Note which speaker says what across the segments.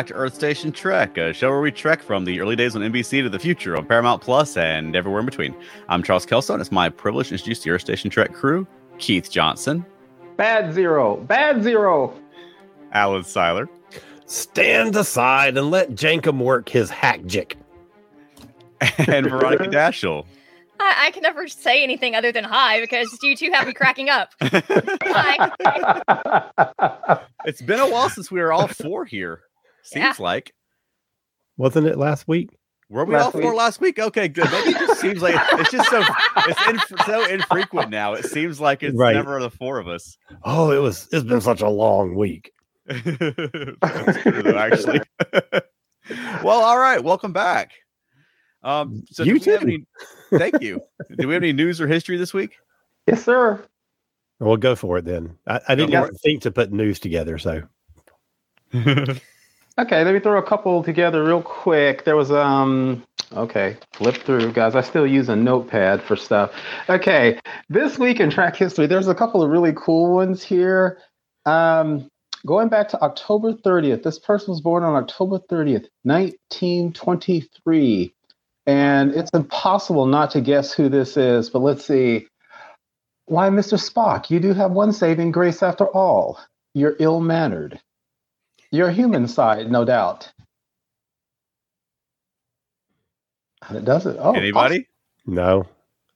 Speaker 1: Back to Earth Station Trek, a show where we trek from the early days on NBC to the future on Paramount Plus and everywhere in between. I'm Charles Kelso, and it's my privilege to introduce the Earth Station Trek crew Keith Johnson,
Speaker 2: Bad Zero. Bad Zero.
Speaker 1: Alan Seiler,
Speaker 3: Stand aside and let Jankum work his hack jick.
Speaker 1: and Veronica Dashel.
Speaker 4: I, I can never say anything other than hi because you two have me cracking up. Hi.
Speaker 1: It's been a while since we were all four here. Seems
Speaker 4: Yeah.
Speaker 1: like.
Speaker 3: Wasn't it last week?
Speaker 1: Were we
Speaker 2: Last
Speaker 1: all four
Speaker 2: week.
Speaker 1: last week? Okay, good. Maybe it just seems like it's just so it's inf- so infrequent now. It seems like it's
Speaker 3: Right.
Speaker 1: never the four of us.
Speaker 3: Oh, it was. It's been such a long week.
Speaker 1: True, actually. well, all right. Welcome back. Um, so
Speaker 3: You
Speaker 1: do we have
Speaker 3: too.
Speaker 1: any, thank you. Do we have any news or history this week?
Speaker 2: yes, sir.
Speaker 3: We'll go for it then. I, I didn't think to put news together, so
Speaker 2: Okay, let me throw a couple together real quick. There was um okay, flip through, guys. I still use a notepad for stuff. Okay, this week in Trek history, there's a couple of really cool ones here. Um going back to October 30th. This person was born on October 30th, 1923. And it's impossible not to guess who this is, but let's see. Why, Mr. Spock, you do have one saving grace after all. You're ill mannered. Your human side, no doubt. And it does it. Oh,
Speaker 1: Anybody?
Speaker 3: no.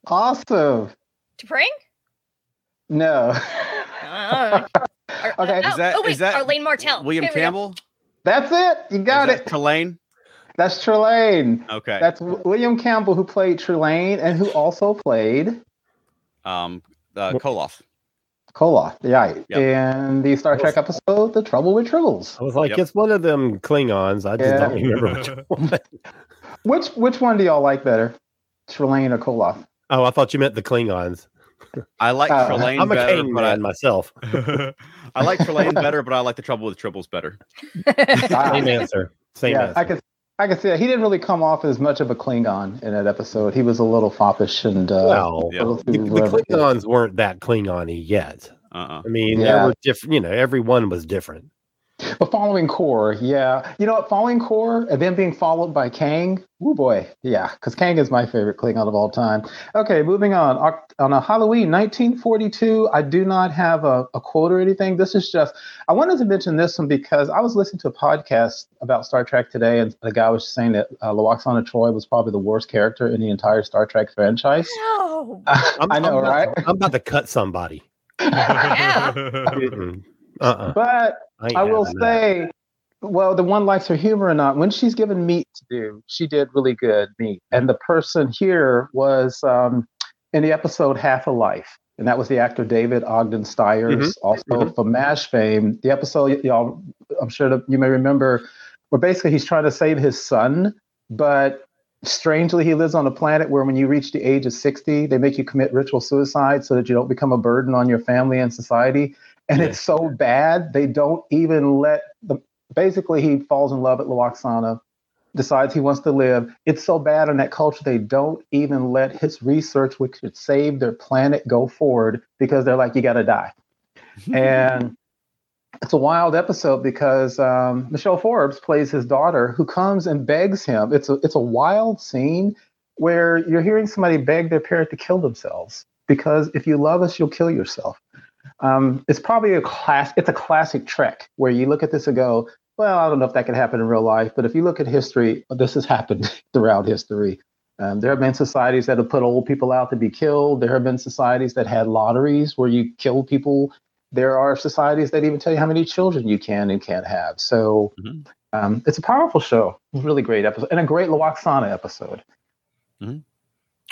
Speaker 2: Awesome.
Speaker 4: To T'Pring?
Speaker 2: No.
Speaker 4: Uh, Ar-
Speaker 2: Okay.
Speaker 4: oh,
Speaker 1: Is that-
Speaker 4: oh, wait,
Speaker 1: is that
Speaker 4: Arlene Martel.
Speaker 1: William
Speaker 4: Here.
Speaker 1: Campbell?
Speaker 2: That's it. You got
Speaker 1: Is
Speaker 2: it.
Speaker 1: that Trelane?
Speaker 2: That's Trelane.
Speaker 1: Okay.
Speaker 2: That's W- William Campbell who played Trelane and who also played
Speaker 1: um, uh, Koloth.
Speaker 2: Koloth. Right.
Speaker 1: Yep.
Speaker 2: In the Star Trek episode, The Trouble with Tribbles.
Speaker 3: I was like,
Speaker 1: Yep.
Speaker 3: it's one of them Klingons. I just
Speaker 2: Yeah.
Speaker 3: don't remember which one.
Speaker 2: Which which one do y'all like better? Trelane or Koloth?
Speaker 3: Oh, I thought you meant the Klingons.
Speaker 1: I like
Speaker 2: Uh,
Speaker 1: Trelane
Speaker 3: I'm a
Speaker 1: better,
Speaker 3: Kane
Speaker 1: but
Speaker 3: man myself.
Speaker 1: I, I like Trelane better, but I like the Trouble with Tribbles better.
Speaker 3: Same answer. Same
Speaker 2: yeah,
Speaker 3: answer.
Speaker 2: I could I can see that. He didn't really come off as much of a Klingon in that episode. He was a little foppish and uh,
Speaker 3: well,
Speaker 1: Yeah.
Speaker 3: the, the. Klingons weren't that Klingon-y yet.
Speaker 1: Uh-uh.
Speaker 3: I mean,
Speaker 2: Yeah.
Speaker 3: they were different. You know, every one was different.
Speaker 2: But following Kor, yeah. You know what? Following Kor and then being followed by Kang. Oh boy, yeah. Because Kang is my favorite Klingon of all time. Okay, moving on. On a Halloween 1942, I do not have a, a quote or anything. This is just, I wanted to mention this one because I was listening to a podcast about Star Trek today, and the guy was saying that uh, Lwaxana Troi was probably the worst character in the entire Star Trek franchise.
Speaker 4: No.
Speaker 3: I'm,
Speaker 2: I know,
Speaker 3: I'm about
Speaker 2: right?
Speaker 3: to- I'm about to cut somebody.
Speaker 4: Yeah.
Speaker 3: Uh-uh.
Speaker 2: But
Speaker 3: ain't
Speaker 2: I will say, well, the one likes her humor or not. When she's given meat to do, she did really good meat. And the person here was um, in the episode Half a Life. And that was the actor David Ogden Stiers,
Speaker 3: Mhm,
Speaker 2: also
Speaker 3: mhm.
Speaker 2: from MASH fame. The episode, y'all, I'm sure that you may remember, where basically he's trying to save his son, but strangely, he lives on a planet where when you reach the age of 60, they make you commit ritual suicide so that you don't become a burden on your family and society. And
Speaker 3: Yeah.
Speaker 2: it's so bad, they don't even let the. Basically, he falls in love at Lwaxana, decides he wants to live. It's so bad in that culture, they don't even let his research, which could save their planet, go forward because they're like, you got to die. and it's a wild episode because um, Michelle Forbes plays his daughter, who comes and begs him. It's a it's a wild scene where you're hearing somebody beg their parent to kill themselves because if you love us, you'll kill yourself. Um, it's probably a class. It's a classic Trek where you look at this and go, "Well, I don't know if that could happen in real life," but if you look at history, this has happened throughout history. Um, there have been societies that have put old people out to be killed. There have been societies that had lotteries where you kill people there are societies that even tell you how many children you can and can't have. So
Speaker 1: Mhm.
Speaker 2: um, it's a powerful show, really great episode, and a great Lwaxana episode.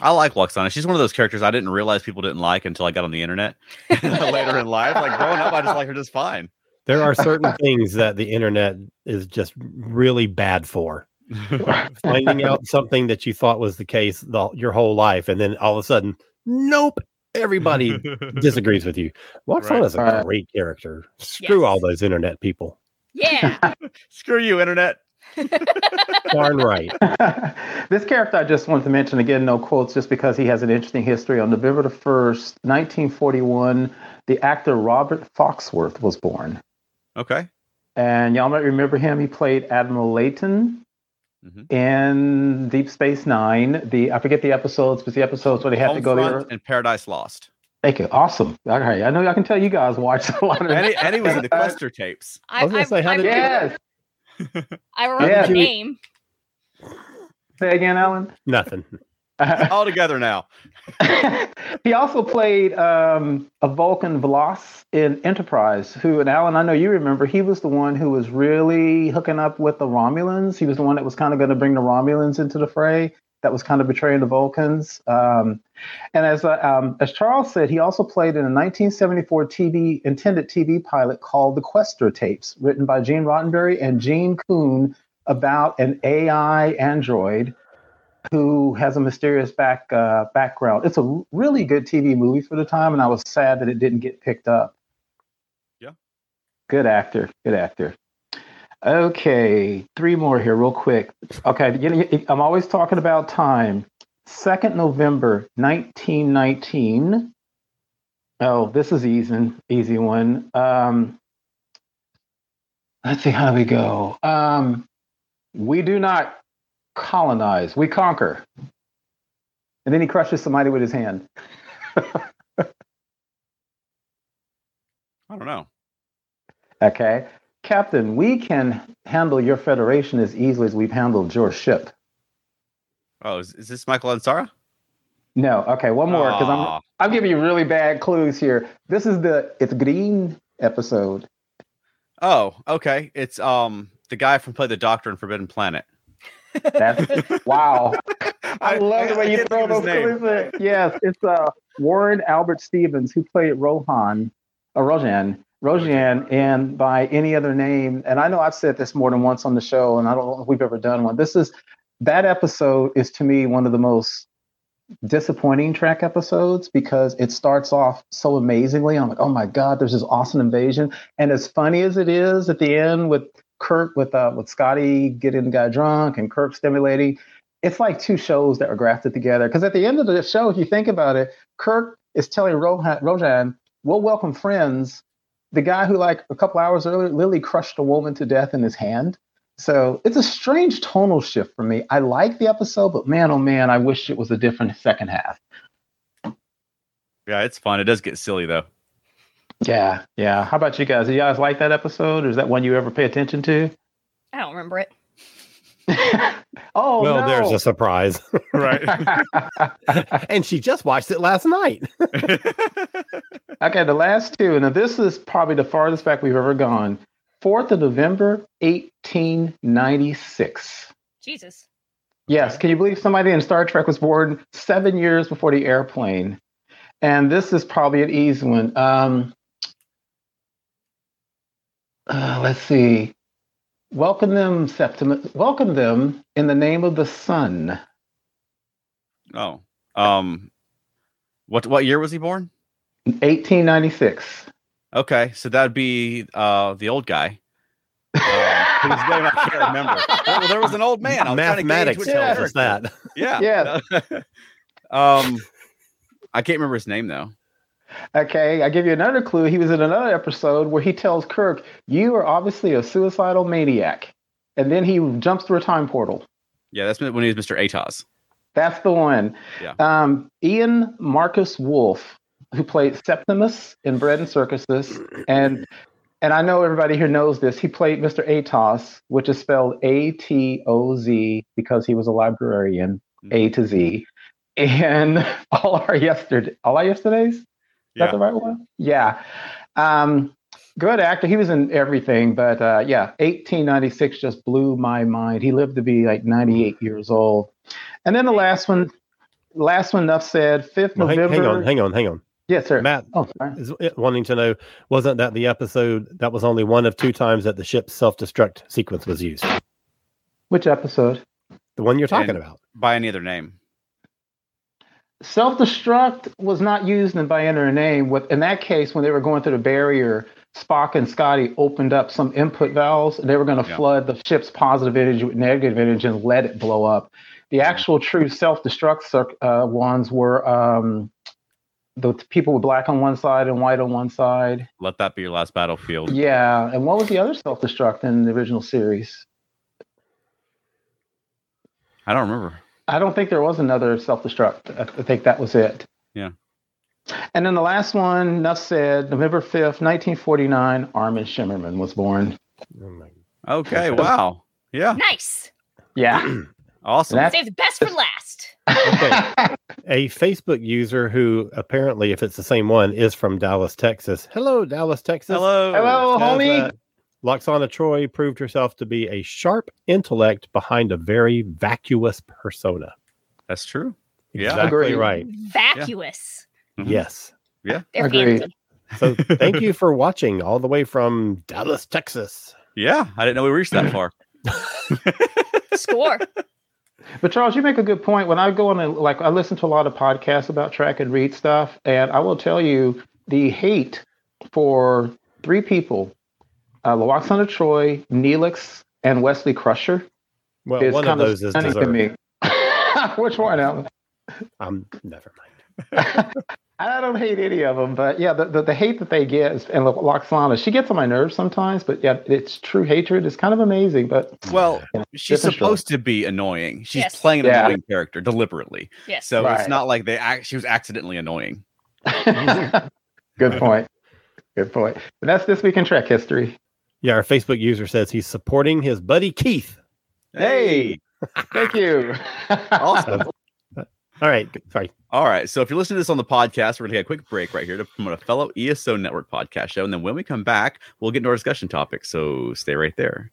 Speaker 1: I like Lwaxana. She's one of those characters I didn't realize people didn't like until I got on the internet later in life. Like growing up, I just like her just fine.
Speaker 3: There are certain things that the internet is just really bad for. finding out something that you thought was the case the, your whole life, and then all of a sudden, nope, everybody disagrees with you. Lwaxana
Speaker 1: Right.
Speaker 3: is a
Speaker 2: Right.
Speaker 3: great character. Screw
Speaker 4: Yes.
Speaker 3: all those internet people.
Speaker 4: Yeah.
Speaker 1: Screw you, internet.
Speaker 3: Darn right.
Speaker 2: this character I just wanted to mention again, no quotes, just because he has an interesting history. On November the 1st, 1941, the actor Robert Foxworth was born.
Speaker 1: Okay.
Speaker 2: And y'all might remember him. He played Admiral Leyton
Speaker 1: Mhm.
Speaker 2: in Deep Space Nine. The I forget the episodes, but the episodes where they had to go
Speaker 1: Homefront
Speaker 2: there.
Speaker 1: and Paradise Lost.
Speaker 2: Thank you. Awesome. All right. I know I can tell you guys watch a lot of
Speaker 1: Eddie, he, and he was in the Questor tapes.
Speaker 4: I,
Speaker 3: was gonna
Speaker 4: I,
Speaker 3: say, how
Speaker 4: I,
Speaker 3: did you-
Speaker 2: Yes.
Speaker 4: I remember
Speaker 2: Yeah.
Speaker 4: the name.
Speaker 2: Say again, Alan.
Speaker 3: Nothing.
Speaker 1: All together now.
Speaker 2: He also played um, a Vulcan V'Las in Enterprise, who, and Alan, I know you remember, he was the one who was really hooking up with the Romulans. He was the one that was kind of going to bring the Romulans into the fray, that was kind of betraying the Vulcans. Um, and as uh, um, as Charles said, he also played in a 1974 TV intended TV pilot called The Questor Tapes, written by Gene Roddenberry and Gene Coon, about an AI android who has a mysterious back uh, background. It's a really good TV movie for the time, and I was sad that it didn't get picked up.
Speaker 1: Yeah.
Speaker 2: Good actor. Good actor. Okay, three more here, real quick. Okay, I'm always talking about time. Second November, 1919. Oh, this is easy, easy one. Um, let's see how we go. Um, we do not colonize, we conquer. And then he crushes somebody with his hand.
Speaker 1: I don't know.
Speaker 2: Okay. Captain, we can handle your federation as easily as we've handled your ship.
Speaker 1: Oh, is, is this Michael Ansara?
Speaker 2: No. Okay, one more because I'm I'm giving you really bad clues here. This is the it's green episode.
Speaker 1: Oh, okay. It's um the guy from Play the Doctor in Forbidden Planet.
Speaker 2: That's wow. I, love the way you throw those
Speaker 1: his
Speaker 2: clues in. Yes, it's uh Warren Albert Stevens who played Rohan, uh, Rojan, Rojan, and by any other name. And I know I've said this more than once on the show, and I don't know if we've ever done one. This is that episode is to me one of the most disappointing Trek episodes because it starts off so amazingly. I'm like, oh my god, there's this awesome invasion, and as funny as it is at the end with Kirk with uh with Scotty getting the guy drunk and Kirk stimulating, it's like two shows that were grafted together. Because at the end of the show, if you think about it, Kirk is telling Rohan, Rojan, "We'll welcome friends." The guy who, like a couple hours earlier, literally crushed a woman to death in his hand. So it's a strange tonal shift for me. I like the episode, but man, oh man, I wish it was a different second half.
Speaker 1: Yeah, it's fun. It does get silly though.
Speaker 2: Yeah, yeah. How about you guys? Do you guys like that episode, or is that one you ever pay attention to?
Speaker 4: I don't remember it.
Speaker 2: oh
Speaker 3: well,
Speaker 2: no!
Speaker 3: there's a surprise.
Speaker 1: Right.
Speaker 3: and she just watched it last night.
Speaker 2: Okay, the last two. Now, this is probably the farthest back we've ever gone. 4th of November, 1896.
Speaker 4: Jesus.
Speaker 2: Yes, can you believe somebody in Star Trek was born seven years before the airplane? And this is probably an easy one. Um, uh, let's see. Welcome them, Septimus. Welcome them in the name of the sun.
Speaker 1: oh. Um what what year was he born?
Speaker 2: 1896.
Speaker 1: Okay, so that'd be uh the old guy. Um, whose name I can't remember. Well, there was an old man. I was trying to
Speaker 3: Mathematics
Speaker 1: which
Speaker 3: tells us that.
Speaker 1: Yeah.
Speaker 2: Yeah.
Speaker 1: um, I can't remember his name though.
Speaker 2: Okay, I give you another clue. He was in another episode where he tells Kirk, "You are obviously a suicidal maniac," and then he jumps through a time portal.
Speaker 1: Yeah, that's when he was Mr. Atoz.
Speaker 2: That's the one.
Speaker 1: Yeah.
Speaker 2: Um, Ian Marcus Wolfe, who played Septimus in Bread and Circuses, and and I know everybody here knows this. He played Mr. Atoz, which is spelled A T O Z because he was a librarian, A to Z, and all our yesterday, all our yesterdays. Is that the right one? Yeah. Um, good actor. He was in everything, but uh, yeah, 1896 just blew my mind. He lived to be like 98 years old. And then the last one, last one, enough said, 5th
Speaker 3: Well, hang,
Speaker 2: November.
Speaker 3: hang on, hang on, hang on.
Speaker 2: Yes, sir.
Speaker 3: Matt
Speaker 2: Oh, sorry.
Speaker 3: is wanting to know wasn't that the episode that was only one of two times that the ship's self destruct sequence was used?
Speaker 2: Which episode?
Speaker 3: The one you're talking
Speaker 1: And-
Speaker 3: about.
Speaker 1: By any other name.
Speaker 2: Self destruct was not used in by enter name. With in that case, when they were going through the barrier, Spock and Scotty opened up some input valves. They were going to
Speaker 1: Yeah.
Speaker 2: flood the ship's positive energy with negative energy and let it blow up. The actual true self destruct uh, ones were um, the people with black on one side and white on one side.
Speaker 1: Let that be your last battlefield.
Speaker 2: Yeah, and what was the other self destruct in the original series?
Speaker 1: I don't remember.
Speaker 2: I don't think there was another self destruct. I I think that was it.
Speaker 1: Yeah.
Speaker 2: And then the last one, enough said, November 5th, 1949, Armin Shimerman was born.
Speaker 3: Oh
Speaker 1: Okay. Wow. Yeah.
Speaker 4: Nice.
Speaker 2: Yeah.
Speaker 1: Awesome.
Speaker 2: That-
Speaker 4: Save the best for last.
Speaker 3: Okay. a Facebook user who apparently, if it's the same one, is from Dallas, Texas. Hello, Dallas, Texas.
Speaker 1: Hello.
Speaker 2: Hello,
Speaker 3: Says,
Speaker 2: homie.
Speaker 3: Lwaxana Troi proved herself to be a sharp intellect behind a very vacuous persona.
Speaker 1: That's true. Yeah.
Speaker 3: Exactly
Speaker 2: Agreed.
Speaker 3: right.
Speaker 4: Vacuous.
Speaker 1: Mhm.
Speaker 3: Yes.
Speaker 4: They're
Speaker 2: Agreed.
Speaker 3: So thank you for watching all the way from Dallas, Texas.
Speaker 1: Yeah. I didn't know we reached that far.
Speaker 4: Score.
Speaker 2: But Charles, you make a good point. When I go on, a, like, I listen to a lot of podcasts about Trek and read stuff, and I will tell you the hate for three people: uh, Lwaxana Troi, Neelix, and Wesley Crusher.
Speaker 3: Well,
Speaker 2: is
Speaker 3: one of
Speaker 2: kind
Speaker 3: those is
Speaker 2: stunning to me. Which one? Alan?
Speaker 3: Um, never mind.
Speaker 2: I don't hate any of them, but yeah, the, the, the hate that they get, is, and Lwaxana, she gets on my nerves sometimes, but yeah, it's true hatred. It's kind of amazing, but
Speaker 1: Well,
Speaker 2: Yeah,
Speaker 1: she's
Speaker 2: different show.
Speaker 1: supposed to be annoying. She's
Speaker 4: Yes.
Speaker 1: playing an
Speaker 2: Yeah.
Speaker 1: annoying character deliberately.
Speaker 4: Yes.
Speaker 1: So
Speaker 2: Right.
Speaker 1: it's not like they act, she was accidentally annoying.
Speaker 2: good point. Good point. But that's this week in Trek history.
Speaker 3: Yeah, our Facebook user says he's supporting his buddy Keith.
Speaker 2: Hey, thank you.
Speaker 1: Awesome.
Speaker 3: All right. Sorry.
Speaker 1: All right. So if you're listening to this on the podcast, we're going to take a quick break right here to promote a fellow ESO Network podcast show. And then when we come back, we'll get into our discussion topic. So stay right there.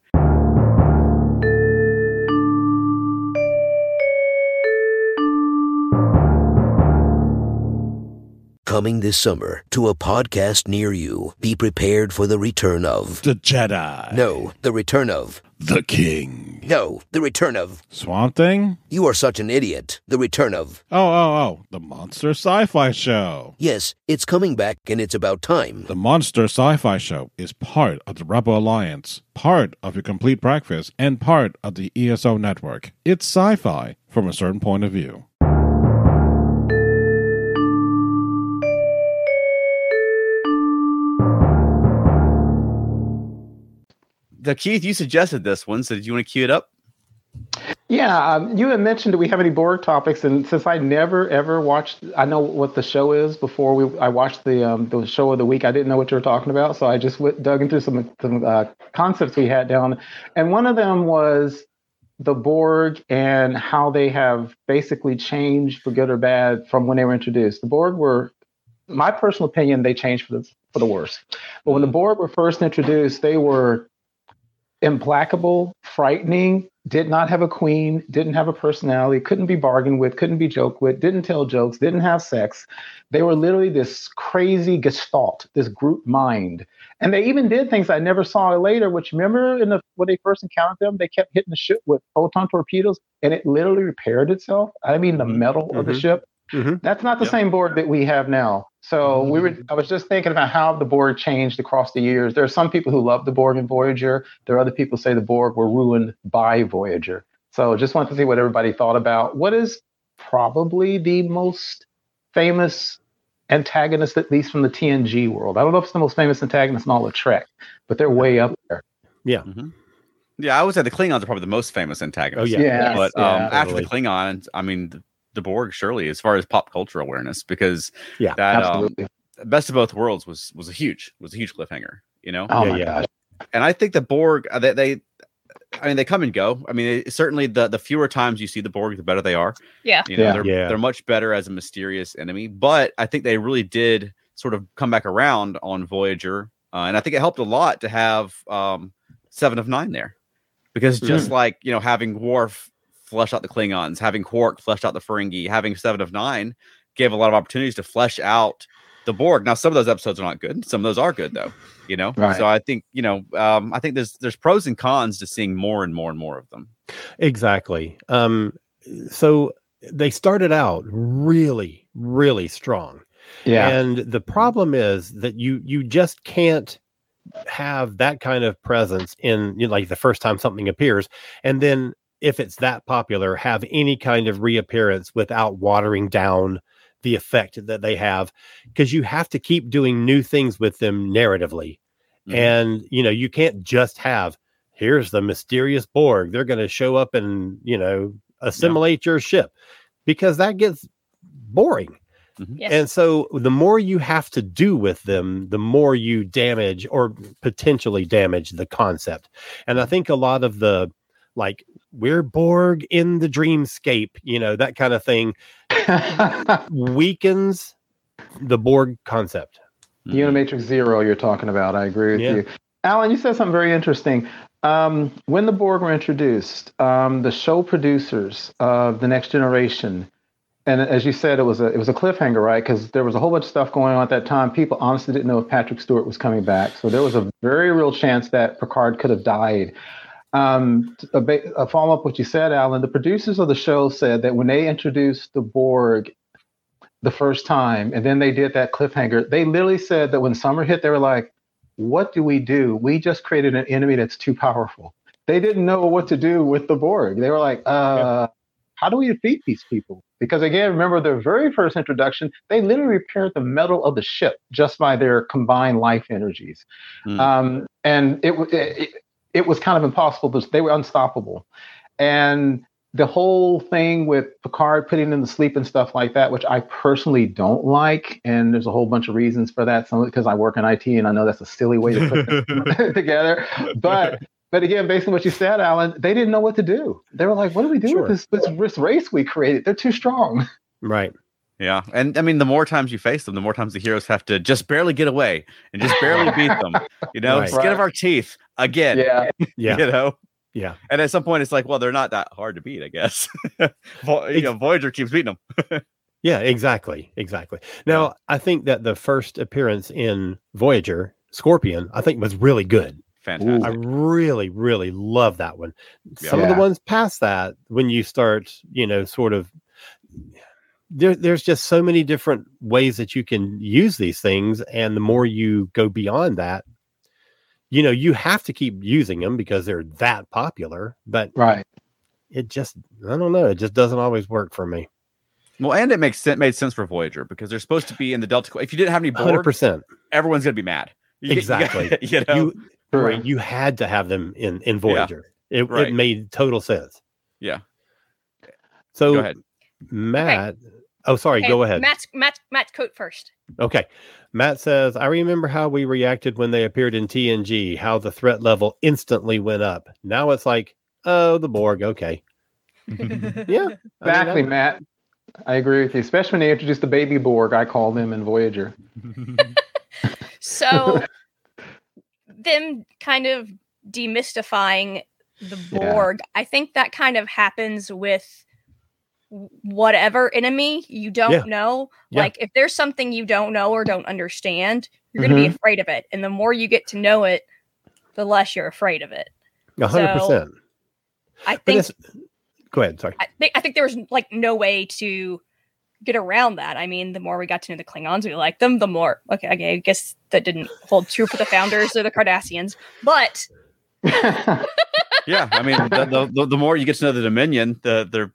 Speaker 5: Coming this summer to a podcast near you. Be prepared for the return of.
Speaker 6: The Jedi.
Speaker 5: No, the return of.
Speaker 6: The King.
Speaker 5: No, the return of.
Speaker 6: Swamp Thing?
Speaker 5: You are such an idiot. The return of.
Speaker 6: Oh, oh, oh. The Monster Sci Fi Show.
Speaker 5: Yes, it's coming back and it's about time.
Speaker 6: The Monster Sci Fi Show is part of the Rebel Alliance, part of your complete breakfast, and part of the ESO network. It's sci fi from a certain point of view.
Speaker 1: The Keith, you suggested this one. So did you want to cue it up?
Speaker 2: Yeah, um, you had mentioned do we have any Borg topics, and since I never ever watched, I know what the show is before we I watched the um, the show of the week. I didn't know what you were talking about, so I just went, dug into some some uh, concepts we had down, and one of them was the Borg and how they have basically changed for good or bad from when they were introduced. The Borg were, my personal opinion, they changed for the for the worse. But when the Borg were first introduced, they were implacable, frightening, did not have a queen, didn't have a personality, couldn't be bargained with, couldn't be joked with, didn't tell jokes, didn't have sex. They were literally this crazy gestalt, this group mind. And they even did things I never saw later, which remember in the when they first encountered them, they kept hitting the ship with photon torpedoes and it literally repaired itself. I mean the metal of the
Speaker 3: Mhm.
Speaker 2: ship.
Speaker 3: Mhm.
Speaker 2: That's not the
Speaker 1: Yep.
Speaker 2: same Borg that we have now. So we were I was just thinking about how the Borg changed across the years. There are some people who love the Borg and Voyager. There are other people who say the Borg were ruined by Voyager. So just wanted to see what everybody thought about what is probably the most famous antagonist, at least from the TNG world. I don't know if it's the most famous antagonist in all of Trek, but they're way up there.
Speaker 1: Yeah, Yeah, I would say the Klingons are probably the most famous antagonist.
Speaker 3: Oh, yeah.
Speaker 2: Yes,
Speaker 1: but um,
Speaker 2: yeah.
Speaker 1: after the Klingons, I mean, the, the Borg surely, as far as pop culture awareness, because
Speaker 3: Yeah,
Speaker 1: that um,
Speaker 2: Absolutely.
Speaker 1: best of both worlds was was a huge was a huge cliffhanger. You know,
Speaker 2: oh
Speaker 3: yeah,
Speaker 2: my
Speaker 3: yeah.
Speaker 2: gosh.
Speaker 1: and I think the Borg uh, they, they I mean they come and go. I mean it, certainly the the fewer times you see the Borg, the better they are.
Speaker 4: Yeah.
Speaker 1: You know,
Speaker 2: Yeah.
Speaker 1: they're
Speaker 3: Yeah.
Speaker 1: they're much better as a mysterious enemy. But I think they really did sort of come back around on Voyager, uh, and I think it helped a lot to have um, Seven of Nine there, because just like you know having Worf flesh out the Klingons, having Quark flesh out the Ferengi, having Seven of Nine gave a lot of opportunities to flesh out the Borg. Now, some of those episodes are not good. Some of those are good, though. You know,
Speaker 2: Right.
Speaker 1: so I think you know, um, I think there's there's pros and cons to seeing more and more and more of them.
Speaker 3: Exactly. Um, so they started out really, really strong.
Speaker 2: Yeah.
Speaker 3: And the problem is that you you just can't have that kind of presence in you know, like the first time something appears, and then if it's that popular, have any kind of reappearance without watering down the effect that they have, because you have to keep doing new things with them narratively,
Speaker 1: Mhm.
Speaker 3: and you know you can't just have here's the mysterious Borg. They're going to show up and you know assimilate your ship, because that gets boring.
Speaker 4: Yes.
Speaker 3: And so the more you have to do with them, the more you damage or potentially damage the concept. And I think a lot of the like we're Borg in the dreamscape, you know, that kind of thing weakens the Borg concept.
Speaker 2: Unimatrix Zero, you're talking about. I agree with
Speaker 3: Yeah.
Speaker 2: you. Alan, you said something very interesting. Um, when the Borg were introduced, um, the show producers of the Next Generation, and as you said, it was a it was a cliffhanger, right? Because there was a whole bunch of stuff going on at that time. People honestly didn't know if Patrick Stewart was coming back, so there was a very real chance that Picard could have died. Um, a, ba- a follow up what you said, Alan. The producers of the show said that when they introduced the Borg the first time, and then they did that cliffhanger. They literally said that when summer hit, they were like, "What do we do? We just created an enemy that's too powerful." They didn't know what to do with the Borg. They were like, "Uh, how do we defeat these people?" Because again, remember their very first introduction, they literally repaired the metal of the ship just by their combined life energies,
Speaker 1: Hmm.
Speaker 2: um, and it, wa- it it was kind of impossible. But they were unstoppable, and the whole thing with Picard putting in the sleep and stuff like that, which I personally don't like, and there's a whole bunch of reasons for that. Some because I work in IT and I know that's a silly way to put it together. But but again, based on what you said, Alan, they didn't know what to do. They were like, "What do we do
Speaker 3: Sure.
Speaker 2: with this, this this race we created? They're too strong."
Speaker 3: Right.
Speaker 1: Yeah, and I mean, the more times you face them, the more times the heroes have to just barely get away and just barely beat them. You know,
Speaker 3: Right.
Speaker 1: skin of our teeth again.
Speaker 2: Yeah,
Speaker 3: Yeah.
Speaker 1: You know,
Speaker 3: Yeah.
Speaker 1: and at some point, it's like, well, they're not that hard to beat, I guess. Vo- you know, Voyager keeps beating them.
Speaker 3: Yeah, exactly. Exactly. Now, I think that the first appearance in Voyager, Scorpion, I think was really good.
Speaker 1: Fantastic.
Speaker 3: I really, really love that one. Some of the ones past that, when you start, you know, sort of there, there's just so many different ways that you can use these things. And the more you go beyond that, you know, you have to keep using them because they're that popular. But
Speaker 2: right.
Speaker 3: it just, I don't know, it just doesn't always work for me.
Speaker 1: Well, and it makes sense made sense for Voyager because they're supposed to be in the Delta. If you didn't have any Borg,
Speaker 3: 100%.
Speaker 1: everyone's gonna be mad. You- you
Speaker 3: Exactly.
Speaker 1: gotta- You, know,
Speaker 3: You, right, you had to have them in, in Voyager. It,
Speaker 1: Right.
Speaker 3: it made total sense.
Speaker 1: Yeah.
Speaker 3: So,
Speaker 1: go ahead.
Speaker 3: Matt, oh, sorry,
Speaker 4: Okay,
Speaker 3: go ahead.
Speaker 4: Matt's Matt Matt's coat first.
Speaker 3: Okay. Matt says, I remember how we reacted when they appeared in TNG, how the threat level instantly went up. Now it's like, oh, the Borg. Okay. Yeah. I mean,
Speaker 2: Exactly, Matt. I agree with you. Especially when they introduced the baby Borg, I call them in Voyager.
Speaker 4: So them kind of demystifying the
Speaker 2: Yeah.
Speaker 4: Borg, I think that kind of happens with whatever enemy you don't
Speaker 3: Yeah.
Speaker 4: know.
Speaker 3: Yeah.
Speaker 4: Like if there's something you don't know or don't understand, you're going to be mm-hmm. afraid of it. And the more you get to know it, the less you're afraid of it.
Speaker 3: Hundred percent.
Speaker 4: I think
Speaker 3: it's, go ahead. Sorry.
Speaker 4: I think I think there was like no way to get around that. I mean, the more we got to know the Klingons, we liked them. The more okay, okay, I guess that didn't hold true for the founders or the Cardassians, but
Speaker 1: yeah, I mean, the, the, the, the more you get to know the Dominion, the they're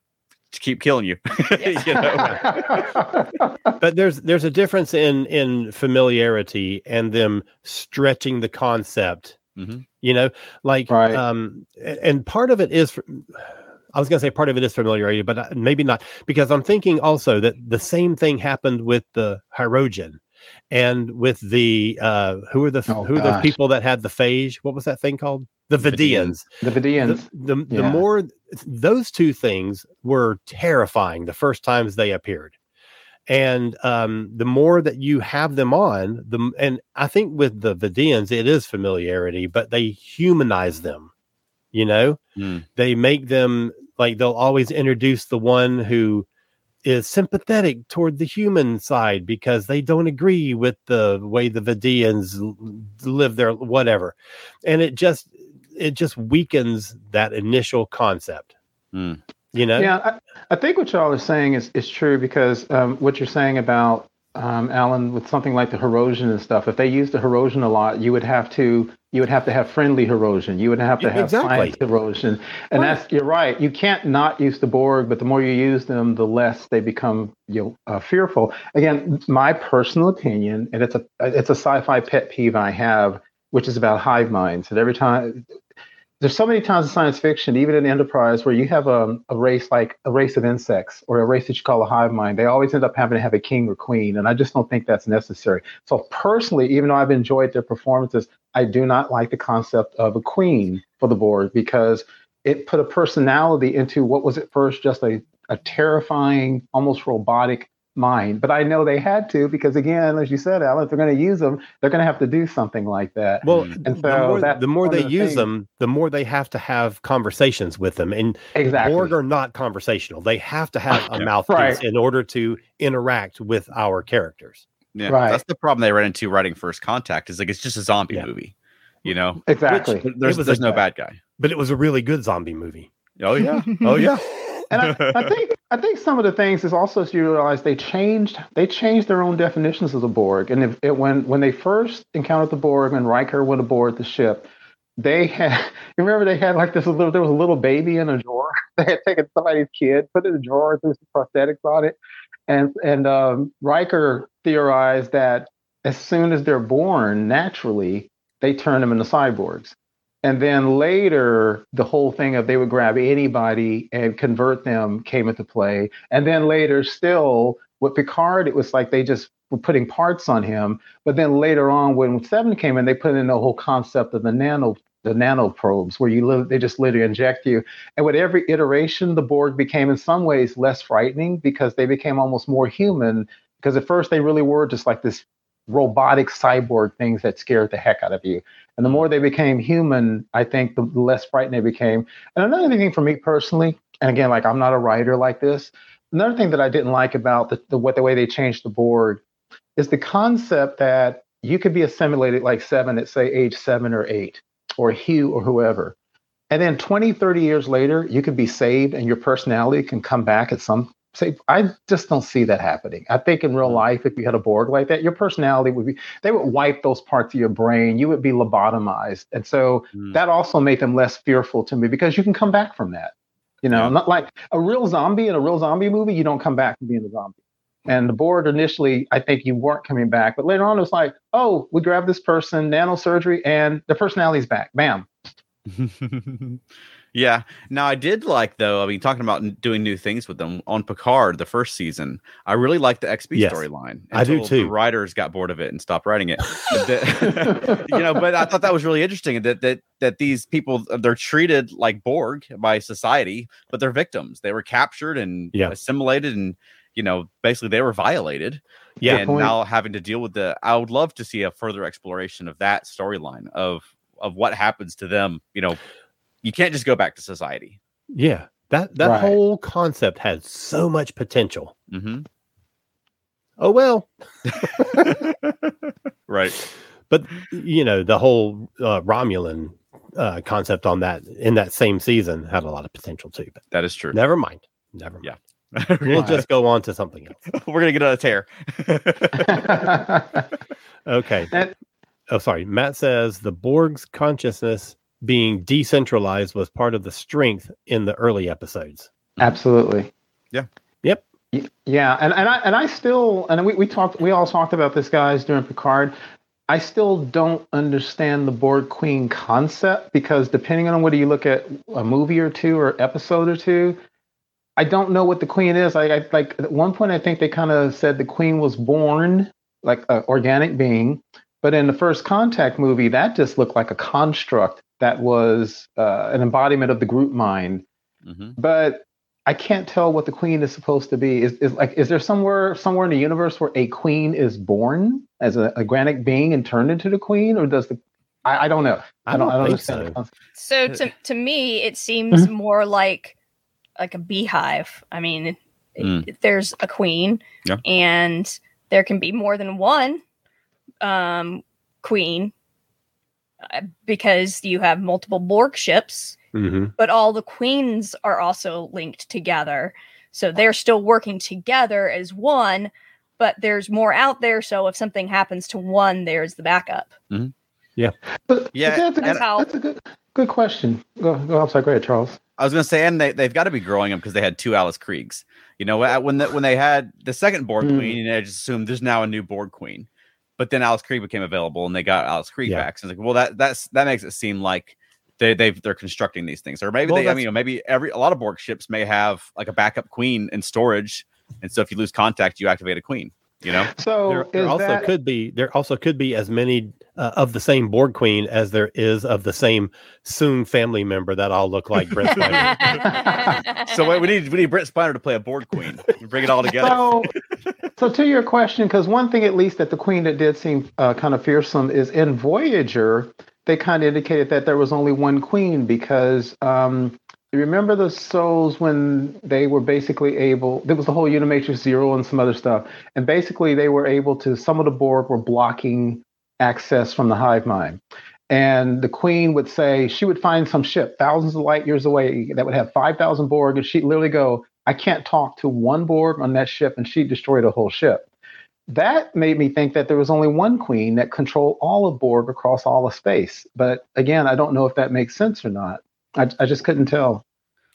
Speaker 1: to keep killing you. you know?
Speaker 3: But there's there's a difference in in familiarity and them stretching the concept.
Speaker 1: Mhm.
Speaker 3: You know, like
Speaker 2: Right.
Speaker 3: um, and part of it is. I was going to say part of it is familiarity, but uh, maybe not because I'm thinking also that the same thing happened with the Hirogen and with the uh who are the
Speaker 2: Oh,
Speaker 3: who are those
Speaker 2: gosh.
Speaker 3: people that had the phage? What was that thing called? The
Speaker 1: Vidians.
Speaker 3: Vidians.
Speaker 2: the Vidians.
Speaker 3: The, the, the more those two things were terrifying the first times they appeared. And um, the more that you have them on, the and I think with the Vidians, it is familiarity, but they humanize them. You know,
Speaker 1: Mm.
Speaker 3: they make them like they'll always introduce the one who is sympathetic toward the human side because they don't agree with the way the Vidians live their whatever, and it just it just weakens that initial concept.
Speaker 1: Hmm.
Speaker 3: You know,
Speaker 2: Yeah, I, I think what y'all are saying is, is true because um, what you're saying about um, Alan with something like the Hirogen and stuff. If they used the Hirogen a lot, you would have to you would have to have friendly Hirogen. You would have to have
Speaker 3: exactly.
Speaker 2: science Hirogen, and
Speaker 3: Right.
Speaker 2: that's you're right. You can't not use the Borg, but the more you use them, the less they become you know, uh, fearful. Again, my personal opinion, and it's a it's a sci-fi pet peeve I have, which is about hive minds. And every time there's so many times in science fiction, even in Enterprise, where you have a, a race like a race of insects or a race that you call a hive mind, they always end up having to have a king or queen. And I just don't think that's necessary. So, personally, even though I've enjoyed their performances, I do not like the concept of a queen for the Borg because it put a personality into what was at first just a, a terrifying, almost robotic mind. But I know they had to because, again, as you said, Alan, if they're going to use them, they're going to have to do something like that.
Speaker 3: Well,
Speaker 1: Mm.
Speaker 2: And
Speaker 3: the
Speaker 2: so
Speaker 3: more,
Speaker 2: that's
Speaker 3: the more they
Speaker 2: the
Speaker 3: use
Speaker 2: things.
Speaker 3: them, the more they have to have conversations with them. And
Speaker 2: exactly.
Speaker 3: Borg are not conversational. They have to have a
Speaker 1: Yeah.
Speaker 3: mouthpiece
Speaker 2: Right.
Speaker 3: in order to interact with our characters.
Speaker 1: Yeah,
Speaker 2: Right.
Speaker 1: that's the problem they ran into writing First Contact. Is like it's just a zombie
Speaker 3: Yeah.
Speaker 1: movie, you know.
Speaker 2: exactly.
Speaker 1: There- There's there's
Speaker 3: a-
Speaker 1: no bad guy.
Speaker 3: But it was a really good zombie movie.
Speaker 1: Oh yeah, oh yeah.
Speaker 2: and I, I think I think some of the things is also as you realize they changed they changed their own definitions of the Borg. And if it, when when they first encountered the Borg when Riker went aboard the ship, they had you remember they had like this little there was a little baby in a drawer. They had taken somebody's kid, put it in a drawer, threw some prosthetics on it, and and um, Riker theorized that as soon as they're born naturally, they turn them into cyborgs. And then later, the whole thing of they would grab anybody and convert them came into play. And then later, still with Picard, it was like they just were putting parts on him. But then later on, when Seven came in, they put in the whole concept of the nano the nanoprobes, where you live, they just literally inject you. And with every iteration, the Borg became in some ways less frightening because they became almost more human. Because at first they really were just like this robotic cyborg things that scared the heck out of you. And the more they became human, I think the less frightened they became. And another thing for me personally, and again, like I'm not a writer like this, another thing that I didn't like about the, the what the way they changed the Borg is the concept that you could be assimilated like seven at say age seven or eight, or Hugh or whoever. And then 20, 30 years later, you could be saved and your personality can come back at some say I just don't see that happening. I think in real life, if you had a Borg like that, your personality would be they would wipe those parts of your brain. You would be lobotomized. And so
Speaker 1: Mm.
Speaker 2: that also made them less fearful to me because you can come back from that. You know,
Speaker 1: Yeah.
Speaker 2: not like a real zombie in a real zombie movie, you don't come back from being a zombie. And the Borg initially, I think you weren't coming back, but later on it was like, oh, we grabbed this person, nanosurgery, and the personality's back. Bam.
Speaker 1: yeah. Now I did like though. I mean, talking about doing new things with them on Picard, the first season. I really liked the XB
Speaker 3: Yes.
Speaker 1: storyline.
Speaker 3: I do
Speaker 1: until
Speaker 3: too.
Speaker 1: The writers got bored of it and stopped writing it. But the- you know, but I thought that was really interesting that that that these people uh, they're treated like Borg by society, but they're victims. They were captured and
Speaker 3: Yeah.
Speaker 1: assimilated, and you know, basically they were violated.
Speaker 3: Yeah.
Speaker 1: and
Speaker 2: point.
Speaker 1: now having to deal with the. I would love to see a further exploration of that storyline of of what happens to them. You know, you can't just go back to society.
Speaker 3: Yeah. That that
Speaker 2: Right.
Speaker 3: whole concept had so much potential.
Speaker 1: hmm
Speaker 3: Oh well.
Speaker 1: Right.
Speaker 3: But you know, the whole uh, Romulan uh, concept on that in that same season had a lot of potential too. But
Speaker 1: That is true.
Speaker 3: never mind. Never mind.
Speaker 1: Yeah.
Speaker 3: We'll just go on to something else.
Speaker 1: We're gonna get on a tear.
Speaker 3: Okay.
Speaker 2: And-
Speaker 3: oh, sorry. Matt says the Borg's consciousness being decentralized was part of the strength in the early episodes.
Speaker 2: Absolutely.
Speaker 1: Yeah.
Speaker 3: Yep.
Speaker 2: Yeah, and, and I and I still and we, we talked we all talked about this guys during Picard. I still don't understand the Borg Queen concept because depending on whether you look at a movie or two or episode or two, I don't know what the Queen is. I, I like at one point I think they kind of said the Queen was born like an organic being, but in the first Contact movie, that just looked like a construct that was uh, an embodiment of the group mind
Speaker 1: hmm
Speaker 2: but I can't tell what the queen is supposed to be. Is, is like is there somewhere somewhere in the universe where a queen is born as a, a granic being and turned into the queen, or does the I, I don't know.
Speaker 3: I don't, think
Speaker 2: understand the
Speaker 3: so.
Speaker 2: concept.
Speaker 4: So to to me, it seems more like like a beehive. I mean,
Speaker 1: Mm.
Speaker 4: there's a queen,
Speaker 1: Yeah.
Speaker 4: and there can be more than one um, queen because you have multiple Borg ships,
Speaker 3: hmm
Speaker 4: but all the queens are also linked together. So they're still working together as one, but there's more out there. So if something happens to one, there's the backup.
Speaker 2: But,
Speaker 1: Yeah,
Speaker 2: but that's, a,
Speaker 1: and-
Speaker 4: how-
Speaker 2: that's a good good question. Go, go. I'm sorry. Go ahead, Charles.
Speaker 1: I was gonna say, and they they've got to be growing them because they had two Alice Kriges. You know, when the, when they had the second Borg
Speaker 2: Hmm.
Speaker 1: queen, I just assumed there's now a new Borg queen. But then Alice Krige became available, and they got Alice Krige
Speaker 3: Yeah.
Speaker 1: back. So it's like, well, that that's that makes it seem like they they've they're constructing these things, or maybe
Speaker 3: Well,
Speaker 1: they, I mean, you know, maybe every a lot of Borg ships may have like a backup queen in storage, and so if you lose contact, you activate a queen. You know,
Speaker 2: So
Speaker 3: there, there
Speaker 2: is
Speaker 3: also
Speaker 2: that
Speaker 3: could be there also could be as many uh, of the same Borg queen as there is of the same Soong family member that all look like Brent Spiner.
Speaker 1: so wait, we need we need Brent Spiner to play a Borg queen. Bring it all together.
Speaker 2: so? So to your question, because one thing at least that the queen that did seem uh, kind of fearsome is in Voyager, they kind of indicated that there was only one queen because um, you remember the souls when they were basically able. There was the whole Unimatrix Zero and some other stuff, and basically they were able to. Some of the Borg were blocking access from the hive mind. And the queen would say she would find some ship thousands of light years away that would have 5,000 Borg, and she'd literally go, I can't talk to one Borg on that ship, and she'd destroy the whole ship. That made me think that there was only one queen that controlled all of Borg across all of space. But again, I don't know if that makes sense or not. I, I just couldn't tell.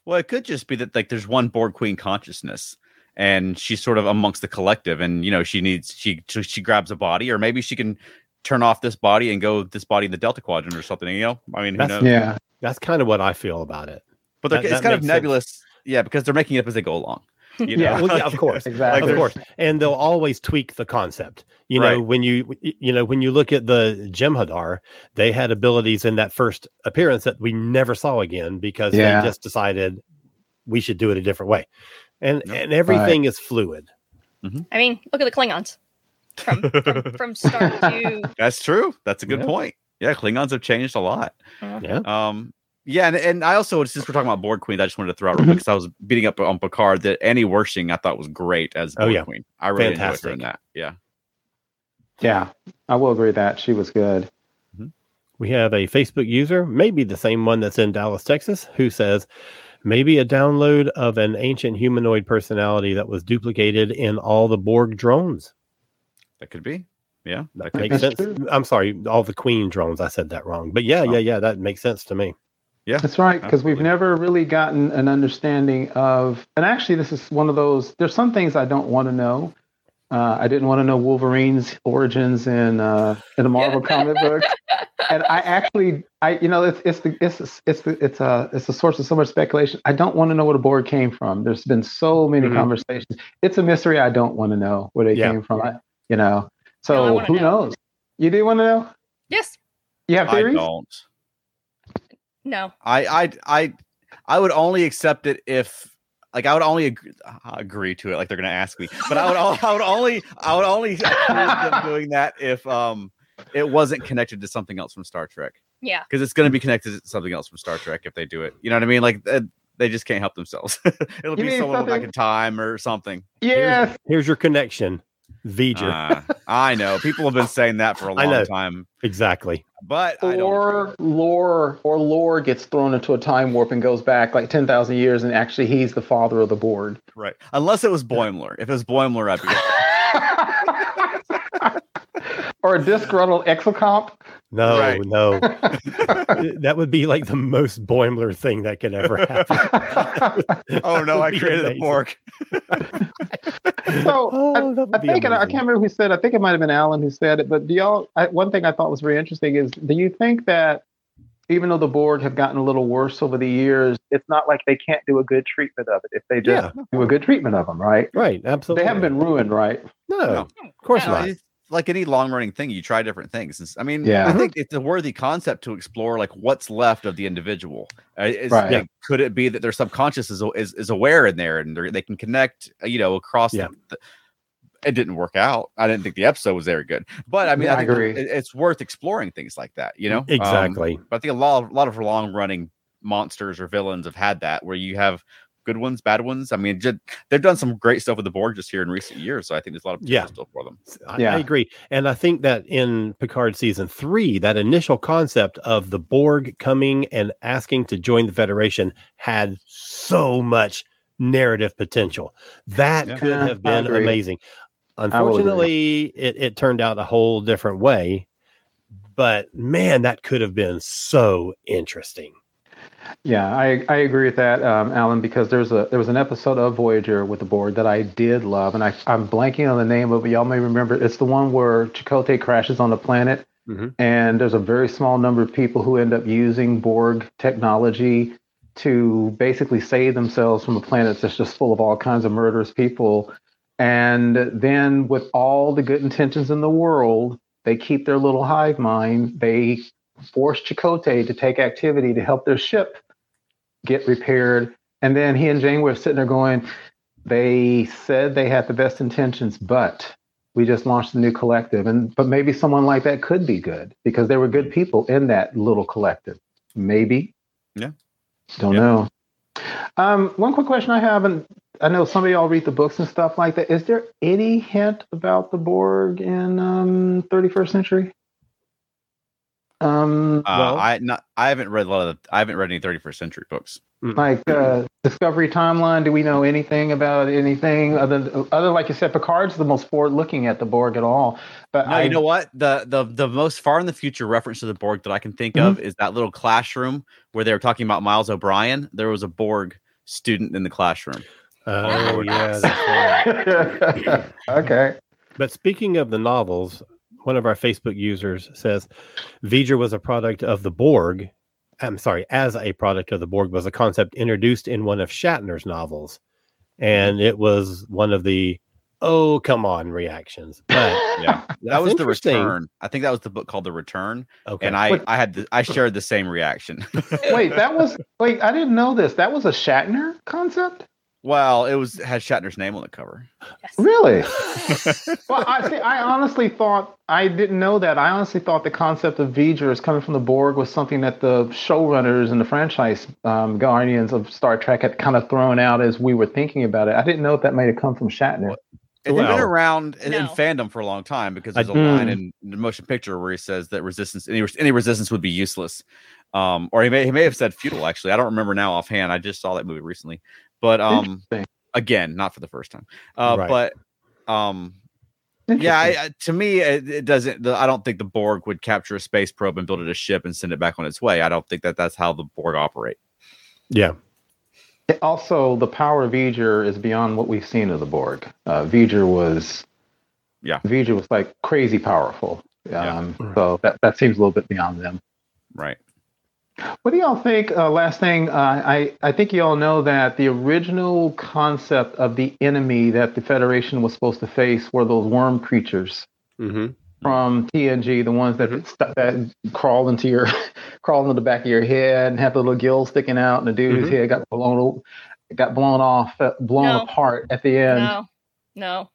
Speaker 1: Well, it could just be that like there's one Borg Queen consciousness, and she's sort of amongst the collective, and you know she needs she she she grabs a body, or maybe she can turn off this body and go this body in the Delta Quadrant or something. You know, I mean, who
Speaker 3: That's-
Speaker 1: knows?
Speaker 2: Yeah.
Speaker 3: That's kind of what I feel about it.
Speaker 1: But
Speaker 3: that-
Speaker 1: it's
Speaker 3: that
Speaker 1: kind of
Speaker 3: makes sense.
Speaker 1: nebulous, yeah, because they're making it up as they go along. You know?
Speaker 2: Yeah.
Speaker 3: Well, yeah, of course.
Speaker 2: Exactly.
Speaker 3: of course and they'll always tweak the concept you know
Speaker 1: Right.
Speaker 3: when you you know when you look at the jem'hadar they had abilities in that first appearance that we never saw again because
Speaker 2: Yeah.
Speaker 3: they just decided we should do it a different way and
Speaker 1: Yep.
Speaker 3: and everything is fluid mm-hmm.
Speaker 4: I mean, look at the Klingons from from, from start to
Speaker 1: That's true. That's a good
Speaker 3: Yeah.
Speaker 1: point. Yeah, Klingons have changed a lot.
Speaker 3: yeah
Speaker 1: Um, yeah, and, and I also since we're talking about Borg Queen, I just wanted to throw out real
Speaker 2: Mm-hmm.
Speaker 1: quick because I was beating up on Picard that Annie Wersching I thought was great as
Speaker 3: Oh, yeah.
Speaker 1: Queen. I really enjoyed her
Speaker 3: Fantastic.
Speaker 1: in that. Yeah.
Speaker 2: Yeah. I will agree that she was good.
Speaker 3: we have a facebook user maybe the same one that's in dallas texas who says maybe a download of an ancient humanoid personality that was duplicated in all the borg drones
Speaker 1: That could be. Yeah, that could
Speaker 3: makes sense
Speaker 2: true.
Speaker 3: i'm sorry all the queen drones i said that wrong but yeah
Speaker 1: Oh.
Speaker 3: yeah yeah that makes sense to me
Speaker 1: Yeah,
Speaker 2: That's right, because we've never really gotten an understanding of, and actually, this is one of those. There's some things I don't want to know. Uh, I didn't want to know Wolverine's origins in uh, in the Marvel comic book, and I actually, I you know, it's it's the it's it's the, it's a it's a source of so much speculation. I don't want to know where the Borg came from. There's been so many
Speaker 3: Mhm.
Speaker 2: conversations. It's a mystery. I don't want to know where they
Speaker 3: Yeah.
Speaker 2: came from. I, you know, so
Speaker 4: No,
Speaker 2: who
Speaker 4: know.
Speaker 2: knows? You do want to know?
Speaker 4: yes,
Speaker 2: You have theories?
Speaker 1: I don't.
Speaker 4: no,
Speaker 1: I I I I would only accept it if like I would only agree, agree to it like they're gonna ask me, but I would I would only I would only them doing that if um it wasn't connected to something else from Star Trek
Speaker 4: yeah,
Speaker 1: because it's gonna be connected to something else from Star Trek if they do it. You know what I mean? Like uh, they just can't help themselves. It'll
Speaker 2: You
Speaker 1: be
Speaker 2: mean
Speaker 1: someone back in time or something.
Speaker 2: Yes.
Speaker 3: Here's your connection. V'ger.
Speaker 1: Uh, I know people have been saying that for a
Speaker 3: I know.
Speaker 1: long time,
Speaker 3: exactly.
Speaker 1: but I
Speaker 2: or lore or lore gets thrown into a time warp and goes back like 10,000 years and actually he's the father of the Borg.
Speaker 1: Right, unless it was Boimler. If it was Boimler, I'd be.
Speaker 2: or a disgruntled exocomp.
Speaker 3: No,
Speaker 1: Right.
Speaker 3: no. that would be like the most Boimler thing that could ever happen.
Speaker 1: Oh no, I
Speaker 3: That'd be
Speaker 1: created a
Speaker 3: amazing.
Speaker 1: Borg.
Speaker 2: so
Speaker 3: Oh,
Speaker 2: I, I think and I can't remember who said. I think it might have been Alan who said it. But do y'all? I, one thing I thought was very interesting is, do you think that even though the Borg have gotten a little worse over the years, it's not like they can't do a good treatment of it if they just do a good treatment of them, right?
Speaker 3: Right, absolutely.
Speaker 2: They haven't been ruined, right?
Speaker 3: No,
Speaker 1: No.
Speaker 3: of course
Speaker 4: No,
Speaker 3: not.
Speaker 1: Like any long running thing, you try different things. It's- I mean,
Speaker 2: Yeah.
Speaker 1: I think it's a worthy concept to explore, like what's left of the individual. Uh, is-
Speaker 2: Right.
Speaker 1: like, Could it be that their subconscious is is, is aware in there and they're- can connect, uh, you know, across?
Speaker 3: Yeah.
Speaker 1: The, it didn't work out. I didn't think the episode was very good, but I mean,
Speaker 2: Yeah,
Speaker 1: I,
Speaker 2: I agree.
Speaker 1: it- it's worth exploring things like that. You know, Um,
Speaker 3: Exactly.
Speaker 1: but I think a lot, of, a lot of long running monsters or villains have had that, where you have good ones, bad ones. I mean, just, they've done some great stuff with the Borg just here in recent years. So I think there's a lot of potential
Speaker 3: Yeah.
Speaker 1: still for them.
Speaker 3: I,
Speaker 2: Yeah.
Speaker 3: I agree. And I think that in Picard season three, that initial concept of the Borg coming and asking to join the Federation had so much narrative potential. That
Speaker 1: Yeah.
Speaker 3: could have been amazing. Unfortunately, it, it turned out a whole different way. But man, that could have been so interesting.
Speaker 2: Yeah, I, I agree with that, um, Alan, because there's a there was an episode of Voyager with the Borg that I did love, and I I'm blanking on the name of it. Y'all may remember. It's the one where Chakotay crashes on the planet,
Speaker 3: Mhm.
Speaker 2: and there's a very small number of people who end up using Borg technology to basically save themselves from a planet that's just full of all kinds of murderous people. And then, with all the good intentions in the world, they keep their little hive mind. They force Chakotay to take activity to help their ship get repaired. And then he and Jane were sitting there going, they said they had the best intentions, but we just launched a new collective. And but maybe someone like that could be good because there were good people in that little collective. Maybe.
Speaker 1: Yeah.
Speaker 2: Don't
Speaker 1: Yeah.
Speaker 2: know. Um, one quick question I have, and I know some of y'all read the books and stuff like that. Is there any hint about the Borg in um, 31st century? Um,
Speaker 1: Uh,
Speaker 3: Well-
Speaker 1: I not I haven't read a lot of the, I haven't read any 31st century books.
Speaker 2: like uh, Discovery timeline? Do we know anything about anything other other like you said? Picard's the most forward looking at the Borg at all. But
Speaker 1: No,
Speaker 2: I,
Speaker 1: you know what? The the the most far in the future reference to the Borg that I can think of is that little classroom where they were talking about Miles O'Brien. There was a Borg student in the classroom.
Speaker 3: Oh, yeah. That's right.
Speaker 2: okay.
Speaker 3: But speaking of the novels, one of our Facebook users says V'ger was a product of the Borg. I'm sorry, as a product of the Borg was a concept introduced in one of Shatner's novels. And it was one of the oh come on reactions. But
Speaker 1: Yeah, that was the return. I think that was the book called The Return,
Speaker 3: okay.
Speaker 1: and I
Speaker 2: Wait.
Speaker 1: I had the, I shared the same reaction.
Speaker 2: Wait, that was wait. I didn't know this. That was a Shatner concept.
Speaker 1: Well, it was had Shatner's name on the cover.
Speaker 4: Yes.
Speaker 2: Really? well, I see. I honestly thought I didn't know that. I honestly thought the concept of V'ger as coming from the Borg was something that the showrunners and the franchise um, guardians of Star Trek had kind of thrown out as we were thinking about it. I didn't know if that might have come from Shatner.
Speaker 1: It's
Speaker 3: Well-
Speaker 1: been around in, in fandom for a long time because
Speaker 3: I-
Speaker 1: there's a line
Speaker 2: Mm.
Speaker 1: in the motion picture where he says that resistance any any resistance would be useless. Um, or he may he may have said futile. Actually, I don't remember now offhand. I just saw that movie recently, but um, again, not for the first time. Uh,
Speaker 3: Right.
Speaker 1: but um, yeah, I, I, to me, it, it doesn't. The, I don't think the Borg would capture a space probe and build it a ship and send it back on its way. I don't think that that's how the Borg operate.
Speaker 3: yeah.
Speaker 2: Also, the power of V'ger is beyond what we've seen of the Borg. Uh, V'ger was,
Speaker 1: Yeah.
Speaker 2: V'ger was like crazy powerful.
Speaker 1: Yeah.
Speaker 2: Um, So that that seems a little bit beyond them.
Speaker 1: Right.
Speaker 2: What do y'all think? Uh, last thing, uh, I I think you all know that the original concept of the enemy that the Federation was supposed to face were those worm creatures
Speaker 3: hmm
Speaker 2: from TNG, the ones that st- that crawl into your crawl into the back of your head and have the little gills sticking out, and the dude whose
Speaker 3: Mhm.
Speaker 2: head got blown got blown off, uh, blown
Speaker 4: No.
Speaker 2: apart at the end.
Speaker 4: No, no.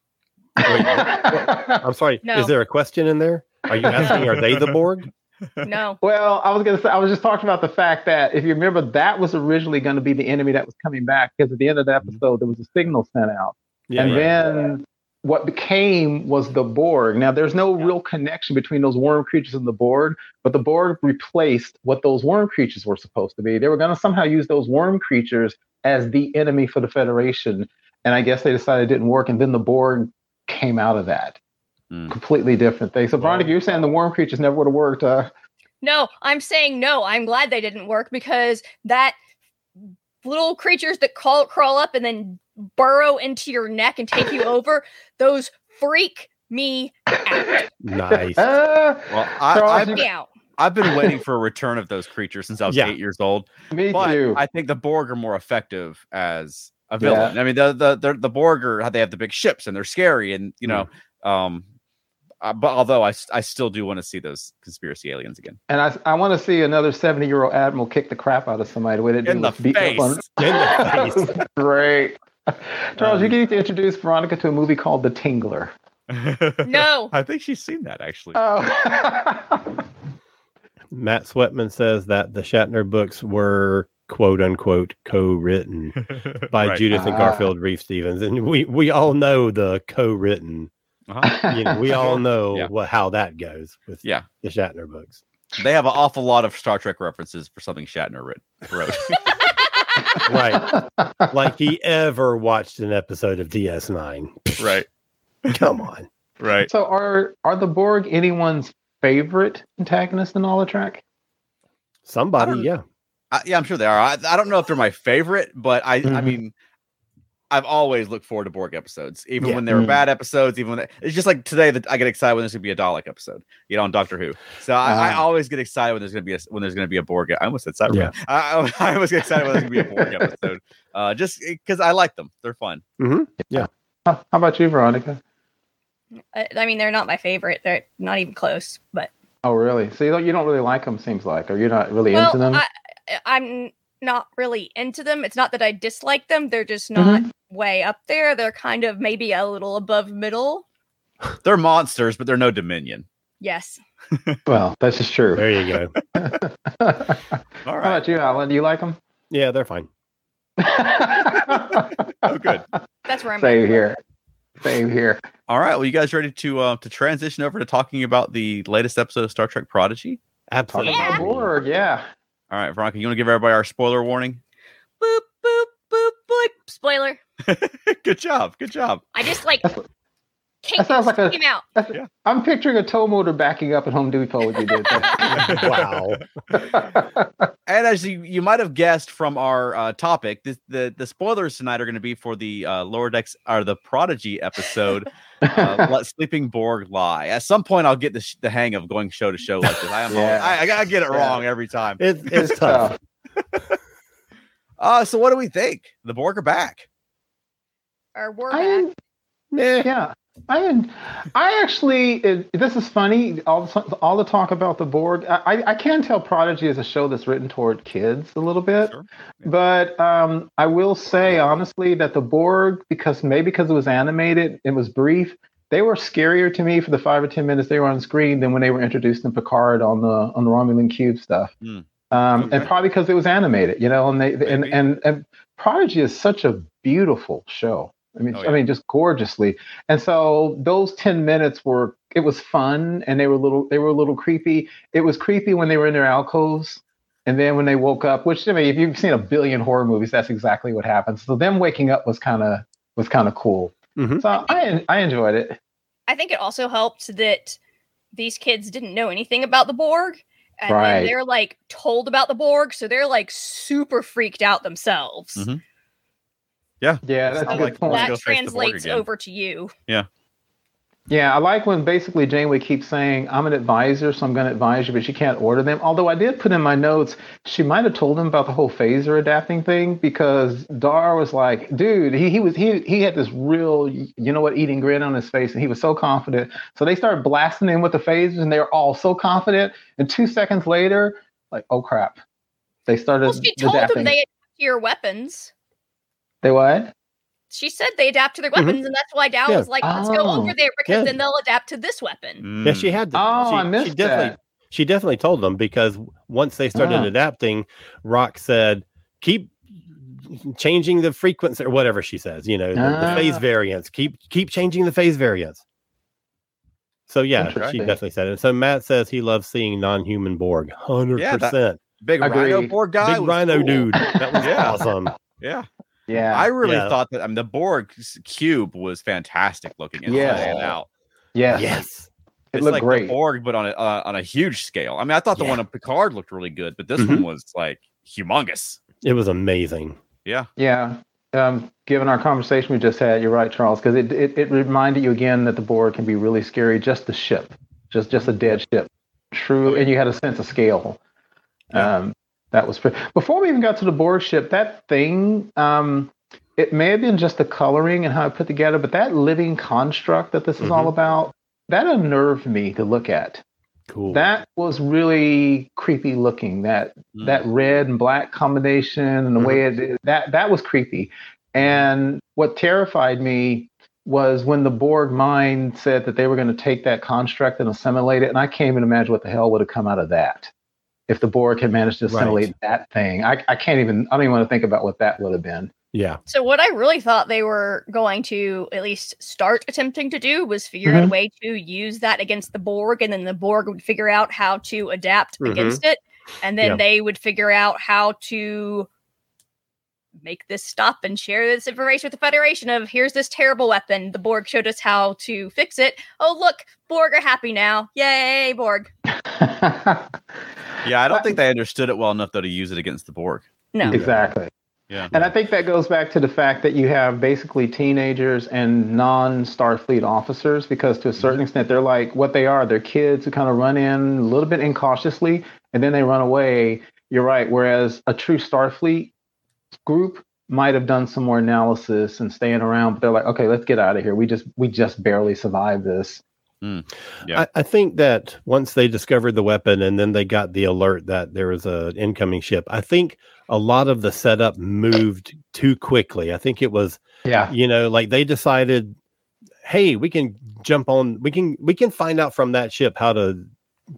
Speaker 3: I'm sorry.
Speaker 4: No.
Speaker 3: Is there a question in there? Are you asking, are they the Borg?
Speaker 4: No.
Speaker 2: Well, I was gonna say I was just talking about the fact that if you remember, that was originally going to be the enemy that was coming back because at the end of the mm-hmm. episode there was a signal sent out,
Speaker 3: Yeah.
Speaker 2: and
Speaker 3: yeah.
Speaker 2: then what became was the Borg. Now there's no real connection between those worm creatures and the Borg, but the Borg replaced what those worm creatures were supposed to be. They were going to somehow use those worm creatures as the enemy for the Federation, and I guess they decided it didn't work, and then the Borg came out of that.
Speaker 1: Hmm.
Speaker 2: Completely different thing. So,
Speaker 3: Well-
Speaker 2: Veronica, you're saying the worm creatures never would have worked? Uh,
Speaker 4: No, I'm saying no. I'm glad they didn't work because that little creatures that crawl crawl up and then burrow into your neck and take you over, those freak me out.
Speaker 3: Nice.
Speaker 2: uh,
Speaker 1: Well, I, I've,
Speaker 4: Me out.
Speaker 1: I've been waiting for a return of those creatures since I was
Speaker 3: Yeah.
Speaker 1: eight years old.
Speaker 2: me
Speaker 1: but
Speaker 2: too.
Speaker 1: I think the Borg are more effective as a villain. I mean, the the the, the Borg are how they have the big ships and they're scary, and you know, um, uh, but although I, I still do want to see those conspiracy aliens again
Speaker 2: And I, I want to see another 70 year old admiral kick the crap out of somebody. The way they do
Speaker 1: in the
Speaker 2: was beat up on-
Speaker 1: face.
Speaker 3: In the face.
Speaker 2: Great. Charles, you
Speaker 1: Um,
Speaker 2: need to introduce Veronica to a movie called The Tingler.
Speaker 4: No.
Speaker 1: I think she's seen that actually.
Speaker 2: Oh.
Speaker 3: Matt Sweatman says that the Shatner books were quote unquote co-written by
Speaker 1: Right.
Speaker 3: Judith and
Speaker 2: Ah.
Speaker 3: Garfield Reeves-Stevens, and we we all know the co-written.
Speaker 1: Uh-huh.
Speaker 3: You know, we all know
Speaker 1: Yeah.
Speaker 3: what how that goes with
Speaker 1: Yeah.
Speaker 3: the Shatner books.
Speaker 1: They have an awful lot of Star Trek references for something Shatner writ- wrote.
Speaker 3: Right, like he ever watched an episode of DS9.
Speaker 1: right.
Speaker 3: Come on.
Speaker 1: Right.
Speaker 2: So are are the Borg anyone's favorite antagonist in all the Trek?
Speaker 3: Somebody,
Speaker 1: don't-
Speaker 3: yeah.
Speaker 1: I, yeah, I'm sure they are. I, I don't know if they're my favorite, but I, I
Speaker 2: Mhm.
Speaker 1: mean, I've always looked forward to Borg episodes, even
Speaker 3: Yeah.
Speaker 1: when they were
Speaker 2: Mm.
Speaker 1: bad episodes. Even when they, it's just like today that I get excited when there's gonna be a Dalek episode, you know, on Doctor Who. So I, I
Speaker 2: Ah.
Speaker 1: always get excited when there's gonna be a when there's gonna be a Borg. I almost said Cyberman.
Speaker 3: Yeah.
Speaker 1: I, I, I always get excited when there's gonna be a Borg episode, uh, just because I like them. They're fun.
Speaker 2: Yeah. how about you, Veronica?
Speaker 4: I, I mean, they're not my favorite. They're not even close. But
Speaker 2: Oh, really? So you don't you don't really like them? Seems like, or you're not really
Speaker 4: well,
Speaker 2: into them?
Speaker 4: I, I'm not really into them. It's not that I dislike them. They're just not
Speaker 2: Mm-hmm.
Speaker 4: Way up there. They're kind of maybe a little above middle.
Speaker 1: They're monsters, but they're no Dominion.
Speaker 4: Yes.
Speaker 2: well, that's just true.
Speaker 3: There you go.
Speaker 1: All right.
Speaker 2: How about you, Alan? Do you like them?
Speaker 3: Yeah, they're fine.
Speaker 1: Oh, good.
Speaker 4: That's where I'm
Speaker 2: Same
Speaker 4: at.
Speaker 2: here. Same here.
Speaker 1: All right. Well, you guys ready to uh, to transition over to talking about the latest episode of Star Trek Prodigy?
Speaker 3: Absolutely.
Speaker 4: Yeah.
Speaker 2: Borg, yeah.
Speaker 1: All right, Veronica, you want to give everybody our spoiler warning?
Speaker 4: Boop, boop, boop, boop. Spoiler.
Speaker 1: good job. Good job.
Speaker 4: I just like
Speaker 2: That's- that sounds like a.
Speaker 4: Out.
Speaker 1: Yeah.
Speaker 2: I'm picturing a tow motor backing up at Home Depot when you did
Speaker 3: wow.
Speaker 1: And as you, you might have guessed from our uh, topic, this, the the spoilers tonight are going to be for the uh, lower decks or the Prodigy episode. Uh, Let Sleeping Borg Lie. At some point, I'll get the, sh- the hang of going show to show like this. I am.
Speaker 2: Yeah.
Speaker 1: I, I gotta get it
Speaker 2: Yeah.
Speaker 1: wrong every time.
Speaker 3: It's it's tough.
Speaker 1: Uh, so what do we think? The Borg are back.
Speaker 4: Or we're
Speaker 2: I,
Speaker 4: back.
Speaker 3: Eh,
Speaker 2: yeah, I, I actually, it, this is funny. All the, all the talk about the Borg. I, I- I can tell Prodigy is a show that's written toward kids a little bit.
Speaker 1: Sure.
Speaker 2: But um, I will say honestly that the Borg, because maybe because it was animated, it was brief. They were scarier to me for the five or ten minutes they were on screen than when they were introduced in Picard on the on the Romulan cube stuff.
Speaker 1: Hmm.
Speaker 2: Um,
Speaker 1: Okay.
Speaker 2: And probably because it was animated, you know. And they and, and and Prodigy is such a beautiful show. I mean,
Speaker 1: Oh,
Speaker 2: I mean, just gorgeously. And so those ten minutes were it was fun, and they were a little they were a little creepy. It was creepy when they were in their alcoves. And then when they woke up, which I mean, if you've seen a billion horror movies, that's exactly what happens. So them waking up was kind of was kind of cool.
Speaker 3: Mhm.
Speaker 2: So I I enjoyed it.
Speaker 4: I think it also helped that these kids didn't know anything about the Borg. And
Speaker 2: Right.
Speaker 4: then they're like told about the Borg, so they're like super freaked out themselves.
Speaker 1: Mhm.
Speaker 2: Yeah, Yeah,
Speaker 1: that's
Speaker 2: a good
Speaker 1: the
Speaker 2: point.
Speaker 4: That
Speaker 1: go face the Borg
Speaker 4: translates
Speaker 1: again.
Speaker 4: over to you.
Speaker 2: Yeah, Yeah, I like when basically Janeway keeps saying, I'm an advisor, so I'm going to advise you, but she can't order them. Although I did put in my notes, she might have told him about the whole phaser adapting thing because Dal was like, dude, he, he was he he had this real, you know what, eating grin on his face, and he was so confident. So they started blasting him with the phasers, and they were all so confident. And two seconds later, like, oh crap. They started
Speaker 4: Well, she told
Speaker 2: adapting.
Speaker 4: them they adapt to your weapons.
Speaker 2: They what?
Speaker 4: She said they adapt to their weapons, and that's why Dal
Speaker 3: Yeah.
Speaker 4: was like, "Let's go
Speaker 2: Oh.
Speaker 4: over there because
Speaker 3: Yeah.
Speaker 4: then they'll adapt to this weapon."
Speaker 3: Yeah, she had to.
Speaker 2: Oh,
Speaker 3: she,
Speaker 2: I missed
Speaker 3: she definitely,
Speaker 2: that.
Speaker 3: She definitely told them because once they started
Speaker 2: Ah.
Speaker 3: adapting, Rok said, "Keep changing the frequency or whatever she says. You know, the, the
Speaker 2: Ah.
Speaker 3: phase variance. Keep keep changing the phase variance." So yeah, she definitely said it. So Matt says he loves seeing non-human Borg. Hundred
Speaker 1: yeah,
Speaker 3: percent.
Speaker 1: Big
Speaker 2: Agreed.
Speaker 1: Rhino Borg guy.
Speaker 3: Big Rhino
Speaker 1: cool.
Speaker 3: dude. That was
Speaker 1: Yeah.
Speaker 3: awesome.
Speaker 1: Yeah.
Speaker 2: Yeah.
Speaker 1: I really
Speaker 3: Yeah.
Speaker 1: thought that I mean the Borg cube was fantastic looking and
Speaker 2: Yeah.
Speaker 1: stand out.
Speaker 2: yeah.
Speaker 3: Yes.
Speaker 2: It
Speaker 1: It's
Speaker 2: looked
Speaker 1: like
Speaker 2: great.
Speaker 1: the Borg, but on a uh, on a huge scale. I mean, I thought the
Speaker 3: Yeah.
Speaker 1: one on Picard looked really good, but this
Speaker 2: Mm-hmm.
Speaker 1: one was like humongous.
Speaker 3: It was amazing.
Speaker 1: Yeah.
Speaker 2: Yeah. Um, given our conversation we just had, you're right, Charles, because it, it it reminded you again that the Borg can be really scary. Just the ship, just just a dead ship. True, and you had a sense of scale.
Speaker 1: Yeah.
Speaker 2: Um, that was pretty. Before we even got to the Borg ship, that thing, um, it may have been just the coloring and how it put together, but that living construct that this is all
Speaker 3: Mhm.
Speaker 2: about, that unnerved me to look at.
Speaker 3: Cool.
Speaker 2: That was really creepy looking. That
Speaker 1: Mm.
Speaker 2: that red and black combination and the way it that that was creepy. And what terrified me was when the Borg mind said that they were going to take that construct and assimilate it, and I can't even imagine what the hell would have come out of that. If the Borg had managed to
Speaker 3: Right.
Speaker 2: assimilate that thing. I, I can't even. I don't even want to think about what that would have been.
Speaker 3: Yeah.
Speaker 4: So what I really thought they were going to at least start attempting to do was figure out a way to use that against the Borg, and then the Borg would figure out how to adapt
Speaker 3: Mhm.
Speaker 4: against it, and then
Speaker 3: Yeah.
Speaker 4: they would figure out how to make this stop and share this information with the Federation of here's this terrible weapon. The Borg showed us how to fix it. Oh look, Borg are happy now. Yay, Borg.
Speaker 1: Yeah, I don't think they understood it well enough though to use it against the Borg.
Speaker 4: No.
Speaker 2: exactly.
Speaker 1: Yeah.
Speaker 2: And I think that goes back to the fact that you have basically teenagers and non Starfleet officers, because to a certain mm-hmm. extent, they're like what they are. They're kids who kind of run in a little bit incautiously and then they run away. You're right. Whereas a true Starfleet group might have done some more analysis and staying around, but they're like, okay, let's get out of here. We just we just barely survived this. Mm.
Speaker 1: Yeah.
Speaker 3: I, I think that once they discovered the weapon and then they got the alert that there was an incoming ship, I think a lot of the setup moved too quickly. I think it was,
Speaker 2: Yeah.
Speaker 3: you know, like they decided, hey, we can jump on, we can, we can find out from that ship how to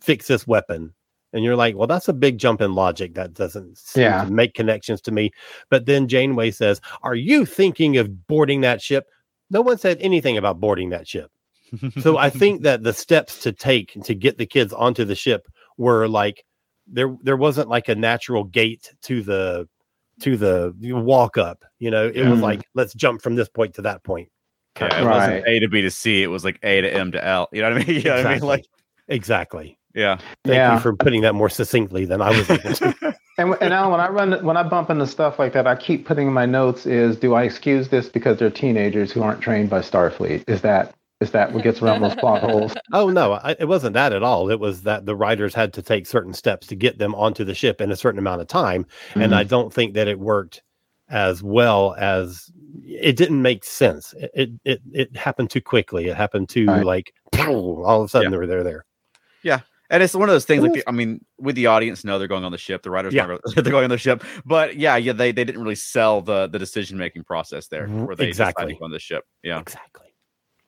Speaker 3: fix this weapon. And you're like, well, that's a big jump in logic. That doesn't seem
Speaker 2: Yeah.
Speaker 3: to make connections to me. But then Janeway says, Are you thinking of boarding that ship? No one said anything about boarding that ship so I think that the steps to take to get the kids onto the ship were like there there wasn't like a natural gate to the to the walk up. You know, it was
Speaker 2: Mhm.
Speaker 3: like let's jump from this point to that point.
Speaker 1: Yeah, it
Speaker 2: Right.
Speaker 1: wasn't A to B to C. It was like A to M to L. You know what I mean? You know what I mean?
Speaker 3: Exactly.
Speaker 1: Like,
Speaker 3: Exactly.
Speaker 1: yeah.
Speaker 3: Thank
Speaker 2: Yeah.
Speaker 3: you for putting that more succinctly than I was able to.
Speaker 2: And, and Alan, when I run, when I bump into stuff like that, I keep putting in my notes is, do I excuse this because they're teenagers who aren't trained by Starfleet? Is that is that what gets around those plot holes?
Speaker 3: oh no, I, it wasn't that at all. It was that the writers had to take certain steps to get them onto the ship in a certain amount of time, and I mm-hmm. don't think that it worked as well as it didn't make sense. It it it, it happened too quickly. It happened too
Speaker 2: Right.
Speaker 3: like all of a sudden
Speaker 1: Yeah.
Speaker 3: they were there there. Yeah.
Speaker 1: And it's one of those things. Like, I mean, with the audience, know they're going on the ship. The writers
Speaker 3: Yeah.
Speaker 1: know they're going on the ship. But yeah, yeah, they, they didn't really sell the the decision making process there, where they
Speaker 3: exactly.
Speaker 1: decided to go on the ship. Yeah,
Speaker 3: Exactly.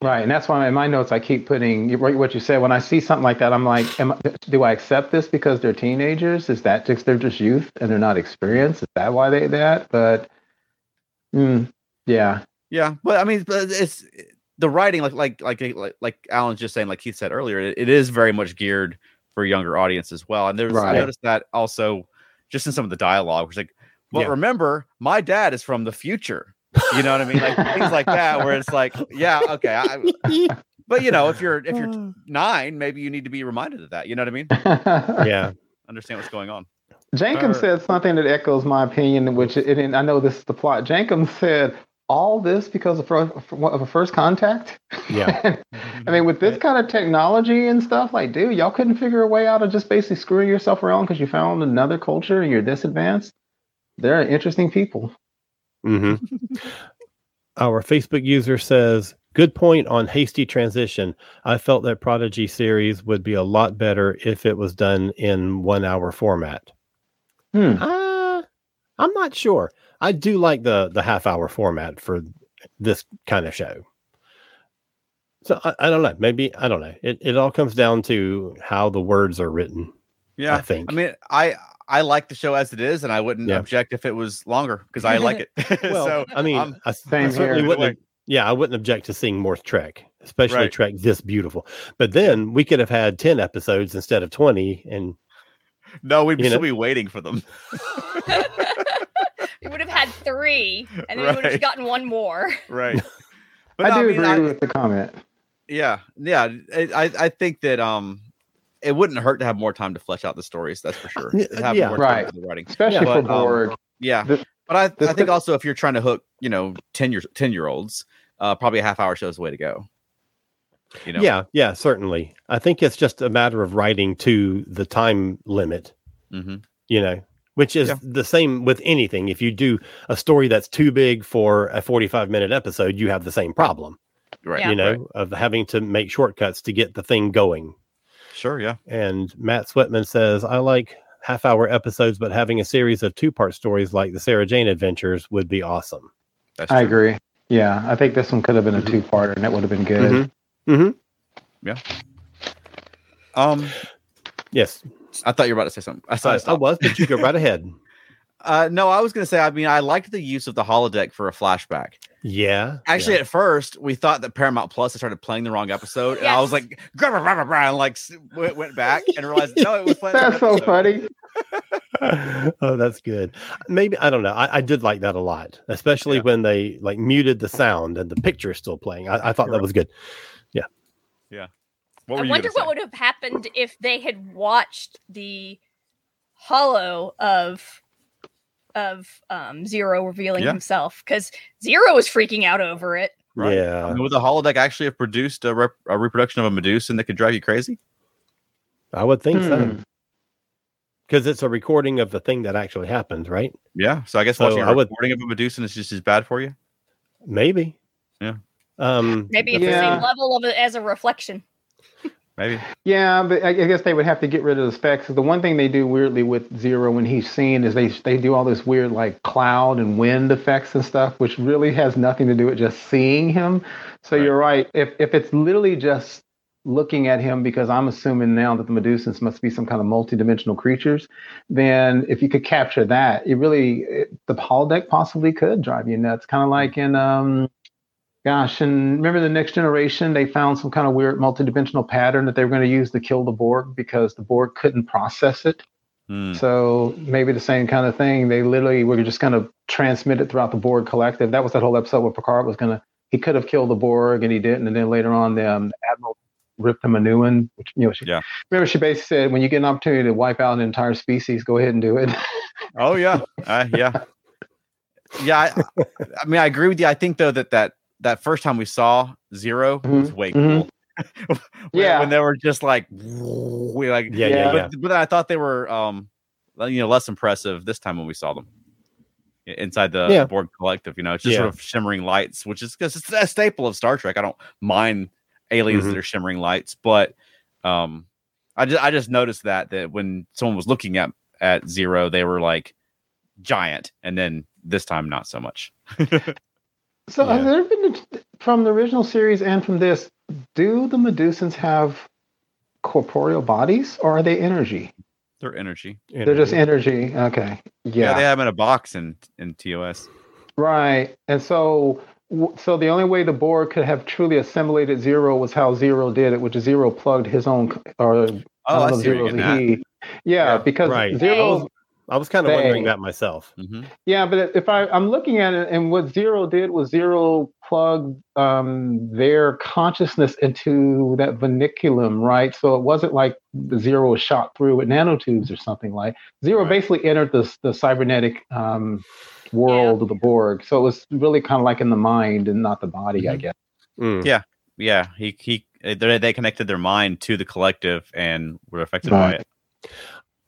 Speaker 2: Right, and that's why in my notes I keep putting what what you said. When I see something like that, I'm like, am, do I accept this because they're teenagers? Is that just they're just youth and they're not experienced? Is that why they that? But mm, yeah,
Speaker 1: yeah. But I mean, it's the writing, like like like like like Alan's just saying, like Keith said earlier, it, it is very much geared for a younger audience as well. And there's I noticed that also just in some of the dialogue, which like, well,
Speaker 3: Yeah.
Speaker 1: remember, my dad is from the future. You know what I mean? Like things like that, where it's like, yeah, okay, I, but you know, if you're if you're nine, maybe you need to be reminded of that. You know what I mean?
Speaker 3: Yeah.
Speaker 1: Understand what's going on.
Speaker 2: Jenkins
Speaker 3: Or-
Speaker 2: said something that echoes my opinion, which it, and I know this is the plot. Jenkins said all this because of, of a first contact.
Speaker 3: Yeah.
Speaker 2: I mean, with this kind of technology and stuff, like, dude, y'all couldn't figure a way out of just basically screwing yourself around because you found another culture and you're this advanced. They're interesting people.
Speaker 3: Hmm Our Facebook user says, Good point on hasty transition. I felt that Prodigy series would be a lot better if it was done in one hour format.
Speaker 2: Hmm.
Speaker 3: Uh, I'm not sure. I do like the the half hour format for this kind of show. So I, I don't know. Maybe I don't know. It it all comes down to how the words are written.
Speaker 1: Yeah,
Speaker 3: I think.
Speaker 1: I mean, I I like the show as it is, and I wouldn't
Speaker 3: Yeah.
Speaker 1: object if it was longer because I like it.
Speaker 3: Well,
Speaker 1: so
Speaker 3: I mean,
Speaker 1: I'm-
Speaker 3: I, I certainly wouldn't. yeah, I wouldn't object to seeing more Trek, especially
Speaker 1: Right.
Speaker 3: Trek this beautiful. But then we could have had ten episodes instead of twenty, and
Speaker 1: no, we'd still
Speaker 3: know?
Speaker 1: be waiting for them.
Speaker 4: We would have had three, and then we would have gotten one more.
Speaker 1: right. But
Speaker 2: I
Speaker 1: no,
Speaker 2: do
Speaker 1: mean,
Speaker 2: agree
Speaker 1: I-
Speaker 2: with the comment.
Speaker 1: yeah, yeah. I I I think that um, it wouldn't hurt to have more time to flesh out the stories. That's for sure.
Speaker 3: Yeah,
Speaker 1: To have
Speaker 3: yeah.
Speaker 1: more
Speaker 2: Right.
Speaker 1: for the writing.
Speaker 2: Especially
Speaker 1: But,
Speaker 2: for
Speaker 1: um, Yeah,
Speaker 2: The-
Speaker 1: but I,
Speaker 2: the
Speaker 1: I think
Speaker 2: thi-
Speaker 1: also if you're trying to hook, you know, ten year ten year olds, uh, probably a half hour show is the way to go. You know,
Speaker 3: yeah, yeah, certainly. I think it's just a matter of writing to the time limit.
Speaker 1: hmm
Speaker 3: You know, which is
Speaker 1: Yeah.
Speaker 3: the same with anything. If you do a story that's too big for a forty-five minute episode, you have the same problem.
Speaker 1: right.
Speaker 4: Yeah.
Speaker 3: You know,
Speaker 1: right.
Speaker 3: of having to make shortcuts to get the thing going.
Speaker 1: Sure, yeah,
Speaker 3: And Matt Sweatman says, I like half hour episodes, but having a series of two part stories like the Sarah Jane adventures would be awesome.
Speaker 1: that's
Speaker 2: I agree. Yeah, I think this one could have been a
Speaker 3: Mhm.
Speaker 2: two-parter, and it would have been good.
Speaker 3: Mm-hmm. Yeah.
Speaker 1: Um,
Speaker 3: Yes.
Speaker 1: I thought you were about to say something. I saw.
Speaker 3: I,
Speaker 1: I
Speaker 3: I was, but you go right ahead.
Speaker 1: Uh, no, I was going to say. I mean, I liked the use of the holodeck for a flashback.
Speaker 3: Yeah.
Speaker 1: Actually,
Speaker 3: yeah.
Speaker 1: at first, we thought that Paramount Plus had started playing the wrong episode, and I was like, grab grab grab grab, and like went, went back and realized no, it was playing. the
Speaker 2: That's so
Speaker 1: episode.
Speaker 2: funny.
Speaker 3: oh, that's good. Maybe I don't know. I, I did like that a lot, especially
Speaker 1: Yeah.
Speaker 3: when they like muted the sound and the picture is still playing. I, I thought that was good. Yeah.
Speaker 1: What
Speaker 4: I
Speaker 1: were you
Speaker 4: wonder what
Speaker 1: say?
Speaker 4: would have happened if they had watched the hollow of of um Zero revealing
Speaker 1: Yeah.
Speaker 4: himself because Zero was freaking out over it.
Speaker 1: Right.
Speaker 3: Yeah.
Speaker 1: I mean, would the holodeck actually have produced a, rep- a reproduction of a Medusa that could drive you crazy?
Speaker 3: I would think so.
Speaker 2: Hmm.
Speaker 3: Because it's a recording of the thing that actually happened, right?
Speaker 1: Yeah. So I guess
Speaker 3: So
Speaker 1: watching
Speaker 3: I
Speaker 1: a
Speaker 3: would-
Speaker 1: recording of a Medusa is just as bad for you.
Speaker 3: Maybe.
Speaker 1: Yeah.
Speaker 3: Um
Speaker 4: Maybe it's the same level of it as a reflection.
Speaker 1: Maybe.
Speaker 2: Yeah, but I I guess they would have to get rid of the specs. The one thing they do weirdly with Zero when he's seen is they they do all this weird like cloud and wind effects and stuff, which really has nothing to do with just seeing him. So
Speaker 1: Right.
Speaker 2: you're right. If if it's literally just looking at him, because I'm assuming now that the Medusans must be some kind of multidimensional creatures, then if you could capture that, it really it, the holodeck possibly could drive you nuts. Kind of like in um Gosh, and remember the next generation? They found some kind of weird multidimensional pattern that they were going to use to kill the Borg because the Borg couldn't process it.
Speaker 1: Hmm.
Speaker 2: So maybe the same kind of thing. They literally were just going to transmit it throughout the Borg collective. That was that whole episode where Picard was going to. He could have killed the Borg and he didn't. And then later on, the, um, the Admiral ripped him a new one. Which you know, she,
Speaker 1: Yeah.
Speaker 2: Remember, she basically said, "When you get an opportunity to wipe out an entire species, go ahead and do it."
Speaker 1: Oh yeah, uh, yeah, yeah. I, I mean, I agree with you. I think though that that that first time we saw Zero was
Speaker 2: Mhm,
Speaker 1: way
Speaker 2: mhm.
Speaker 1: cool. when,
Speaker 2: Yeah.
Speaker 1: when they were just like, we like,
Speaker 3: yeah, yeah,
Speaker 2: Yeah.
Speaker 3: yeah.
Speaker 1: but, but I thought they were, um, you know, less impressive this time when we saw them inside the
Speaker 3: Yeah.
Speaker 1: Borg Collective. You know, it's just
Speaker 3: Yeah.
Speaker 1: sort of shimmering lights, which is because it's a staple of Star Trek. I don't mind aliens
Speaker 3: Mhm.
Speaker 1: that are shimmering lights, but um, I just I just noticed that that when someone was looking at at Zero, they were like giant, and then this time not so much.
Speaker 2: So
Speaker 3: Yeah.
Speaker 2: has there been from the original series and from this? Do the Medusans have corporeal bodies, or are they energy?
Speaker 1: They're energy.
Speaker 2: They're just energy. Okay.
Speaker 1: Yeah.
Speaker 2: Yeah.
Speaker 1: they have them in a box in in TOS.
Speaker 2: right. And so, so the only way the Borg could have truly assimilated Zero was how Zero did it, which Zero plugged his own, or
Speaker 1: Oh, I see
Speaker 2: Zero's
Speaker 1: getting
Speaker 2: a
Speaker 1: at.
Speaker 2: he. Yeah,
Speaker 1: Yeah.
Speaker 2: because
Speaker 3: Right.
Speaker 2: Zero. Oh.
Speaker 3: I was kind of wondering that myself.
Speaker 1: Mhm.
Speaker 2: Yeah, but if I, I'm looking at it, and what Zero did was Zero plugged um, their consciousness into that vinculum, right? So it wasn't like Zero was shot through with nanotubes or something like. Zero
Speaker 1: Right.
Speaker 2: basically entered the the cybernetic um, world of the Borg, so it was really kind of like in the mind and not the body, I
Speaker 1: Mhm.
Speaker 2: guess.
Speaker 3: Mm.
Speaker 1: Yeah. Yeah, he he they they connected their mind to the collective and were affected by it.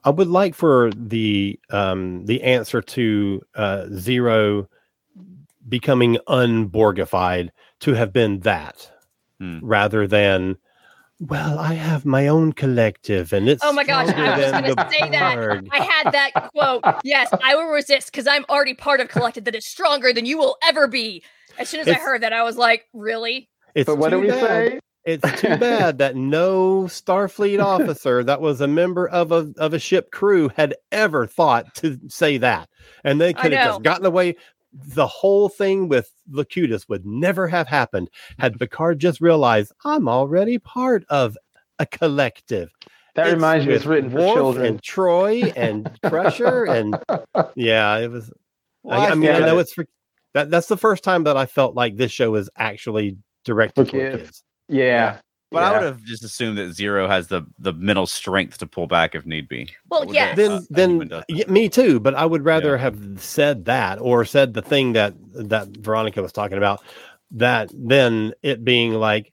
Speaker 3: I would like for the um the answer to uh zero becoming unborgified to have been that
Speaker 1: Hmm.
Speaker 3: rather than well, I have my own collective and it's
Speaker 4: Oh my gosh, I was
Speaker 3: than
Speaker 4: gonna
Speaker 3: the
Speaker 4: say that. I had that quote. Yes, I will resist because I'm already part of collective that is stronger than you will ever be. As soon as I heard that, I was like, really?
Speaker 3: It's
Speaker 2: But what do we
Speaker 3: bad.
Speaker 2: say?
Speaker 3: It's too bad that no Starfleet officer that was a member of a of a ship crew had ever thought to say that, and they could have just gotten away. The whole thing with Locutus would never have happened had Picard just realized I'm already part of a collective.
Speaker 2: That
Speaker 3: It's
Speaker 2: reminds me, it's written for
Speaker 3: Worf
Speaker 2: children.
Speaker 3: and Troi and Crusher and yeah, it was.
Speaker 1: Well,
Speaker 3: I, I mean, I know
Speaker 2: that-
Speaker 3: it's for that. That's the first time that I felt like this show is actually directed
Speaker 2: for kids.
Speaker 3: Kids.
Speaker 2: yeah.
Speaker 1: But I would have just assumed that Zero has the the mental strength to pull back if need be.
Speaker 4: Well,
Speaker 1: yeah.
Speaker 3: then
Speaker 1: uh, a
Speaker 3: then
Speaker 1: does.
Speaker 3: yeah, me too but i would rather
Speaker 1: Yeah.
Speaker 3: have said that or said the thing that that veronica was talking about that then it being like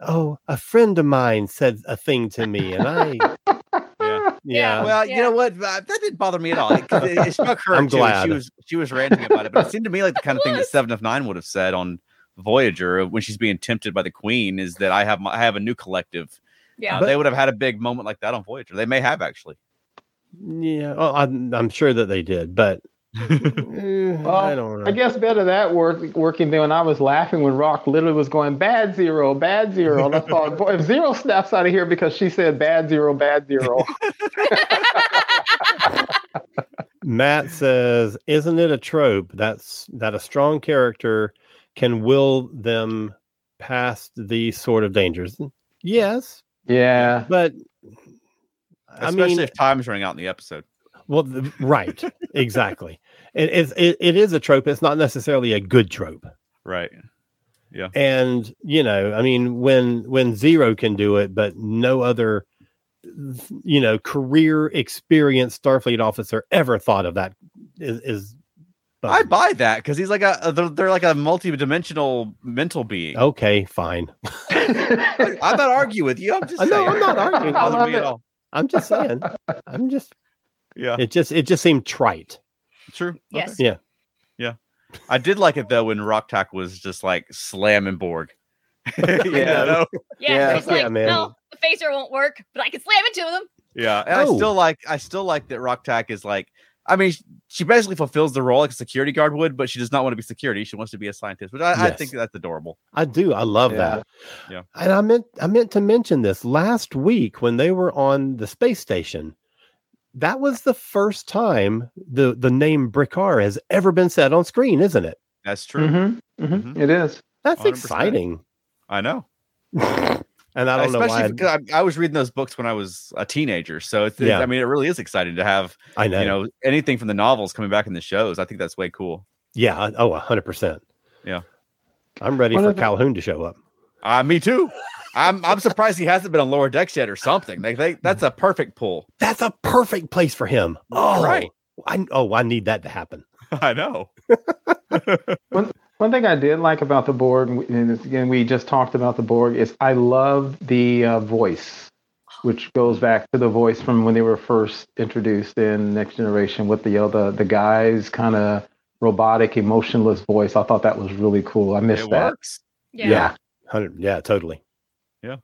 Speaker 3: oh a friend of mine said a thing to me and i
Speaker 1: Yeah.
Speaker 3: yeah
Speaker 1: Well, you know what? Uh, That didn't bother me at all. It, 'cause it, it struck her.
Speaker 3: I'm
Speaker 1: too.
Speaker 3: glad.
Speaker 1: She was she was ranting about it, but it seemed to me like the kind of thing that Seven of Nine would have said on Voyager when she's being tempted by the Queen is that I have my, I have a new collective.
Speaker 4: Yeah.
Speaker 1: Uh, they would have had a big moment like that on Voyager. They may have actually.
Speaker 3: yeah oh, I'm, I'm sure that they did but Eh,
Speaker 2: Well,
Speaker 3: I don't know.
Speaker 2: I guess better that work, working than when I was laughing when Rok literally was going bad zero, bad zero. And I thought, boy, if zero snaps out of here because she said bad zero, bad zero.
Speaker 3: Matt says, "Isn't it a trope that's that a strong character can will them past these sort of dangers?" Yes,
Speaker 2: yeah.
Speaker 3: but I mean,
Speaker 1: if time's running out in the episode.
Speaker 3: well, the, right, exactly. It is it, it is a trope. It's not necessarily a good trope.
Speaker 1: Right. Yeah.
Speaker 3: And you know, I mean, when when Zero can do it, but no other, you know, career experienced Starfleet officer ever thought of that is. is
Speaker 1: I buy that because he's like a they're, they're like a multi-dimensional mental being.
Speaker 3: Okay, fine.
Speaker 1: I, I'm not arguing with you. I'm just
Speaker 3: I know,
Speaker 1: saying.
Speaker 3: I'm not arguing.
Speaker 1: Doesn't
Speaker 2: I love
Speaker 1: me at all.
Speaker 3: I'm just saying. I'm just.
Speaker 1: Yeah,
Speaker 3: It just. It just seemed trite.
Speaker 1: true. Okay.
Speaker 4: Yes.
Speaker 3: Yeah. Yeah.
Speaker 1: I did like it though when Rok-Tahk was just like slamming Borg. You
Speaker 2: Yeah.
Speaker 1: know?
Speaker 4: Yeah,
Speaker 2: Yeah,
Speaker 4: like,
Speaker 3: yeah, man.
Speaker 4: no, the phaser won't work, but I can slam into them.
Speaker 1: Yeah, and I
Speaker 3: Oh.
Speaker 1: still like I still like that Rok-Tahk is like I mean she basically fulfills the role like a security guard would, but she does not want to be security. She wants to be a scientist, which I, I think that's adorable.
Speaker 3: I do. I love
Speaker 2: Yeah.
Speaker 3: that.
Speaker 1: Yeah.
Speaker 3: And I meant. I meant to mention this last week when they were on the space station. That was the first time the the name Brikar has ever been said on screen, isn't it?
Speaker 1: That's true.
Speaker 2: Mhm, mhm,
Speaker 1: Mhm.
Speaker 2: it is.
Speaker 3: That's
Speaker 1: 100%.
Speaker 3: exciting.
Speaker 1: I know.
Speaker 3: And I don't know why.
Speaker 1: Especially because I, I was reading those books when I was a teenager, so it's,
Speaker 3: Yeah.
Speaker 1: I mean, it really is exciting to have
Speaker 3: I know.
Speaker 1: you know anything from the novels coming back in the shows. I think that's way cool.
Speaker 3: Yeah. I- Oh, hundred percent.
Speaker 1: Yeah.
Speaker 3: I'm ready
Speaker 2: One
Speaker 3: for
Speaker 2: of the-
Speaker 3: Calhoun to show up.
Speaker 1: Uh, me too. I'm I'm surprised he hasn't been on lower decks yet or something. Like they, that's a perfect pull.
Speaker 3: That's a perfect place for him. Oh,
Speaker 1: Right.
Speaker 3: I oh, I need that to happen.
Speaker 1: I know.
Speaker 2: One thing I did like about the Borg, and we- again, we just talked about the Borg, is I love the uh, voice, which goes back to the voice from when they were first introduced in Next Generation with the you know, the the guy's kind of robotic, emotionless voice. I thought that was really cool. I missed
Speaker 1: It
Speaker 2: that.
Speaker 1: works.
Speaker 4: Yeah.
Speaker 2: Yeah,
Speaker 3: Hundred. Yeah, totally.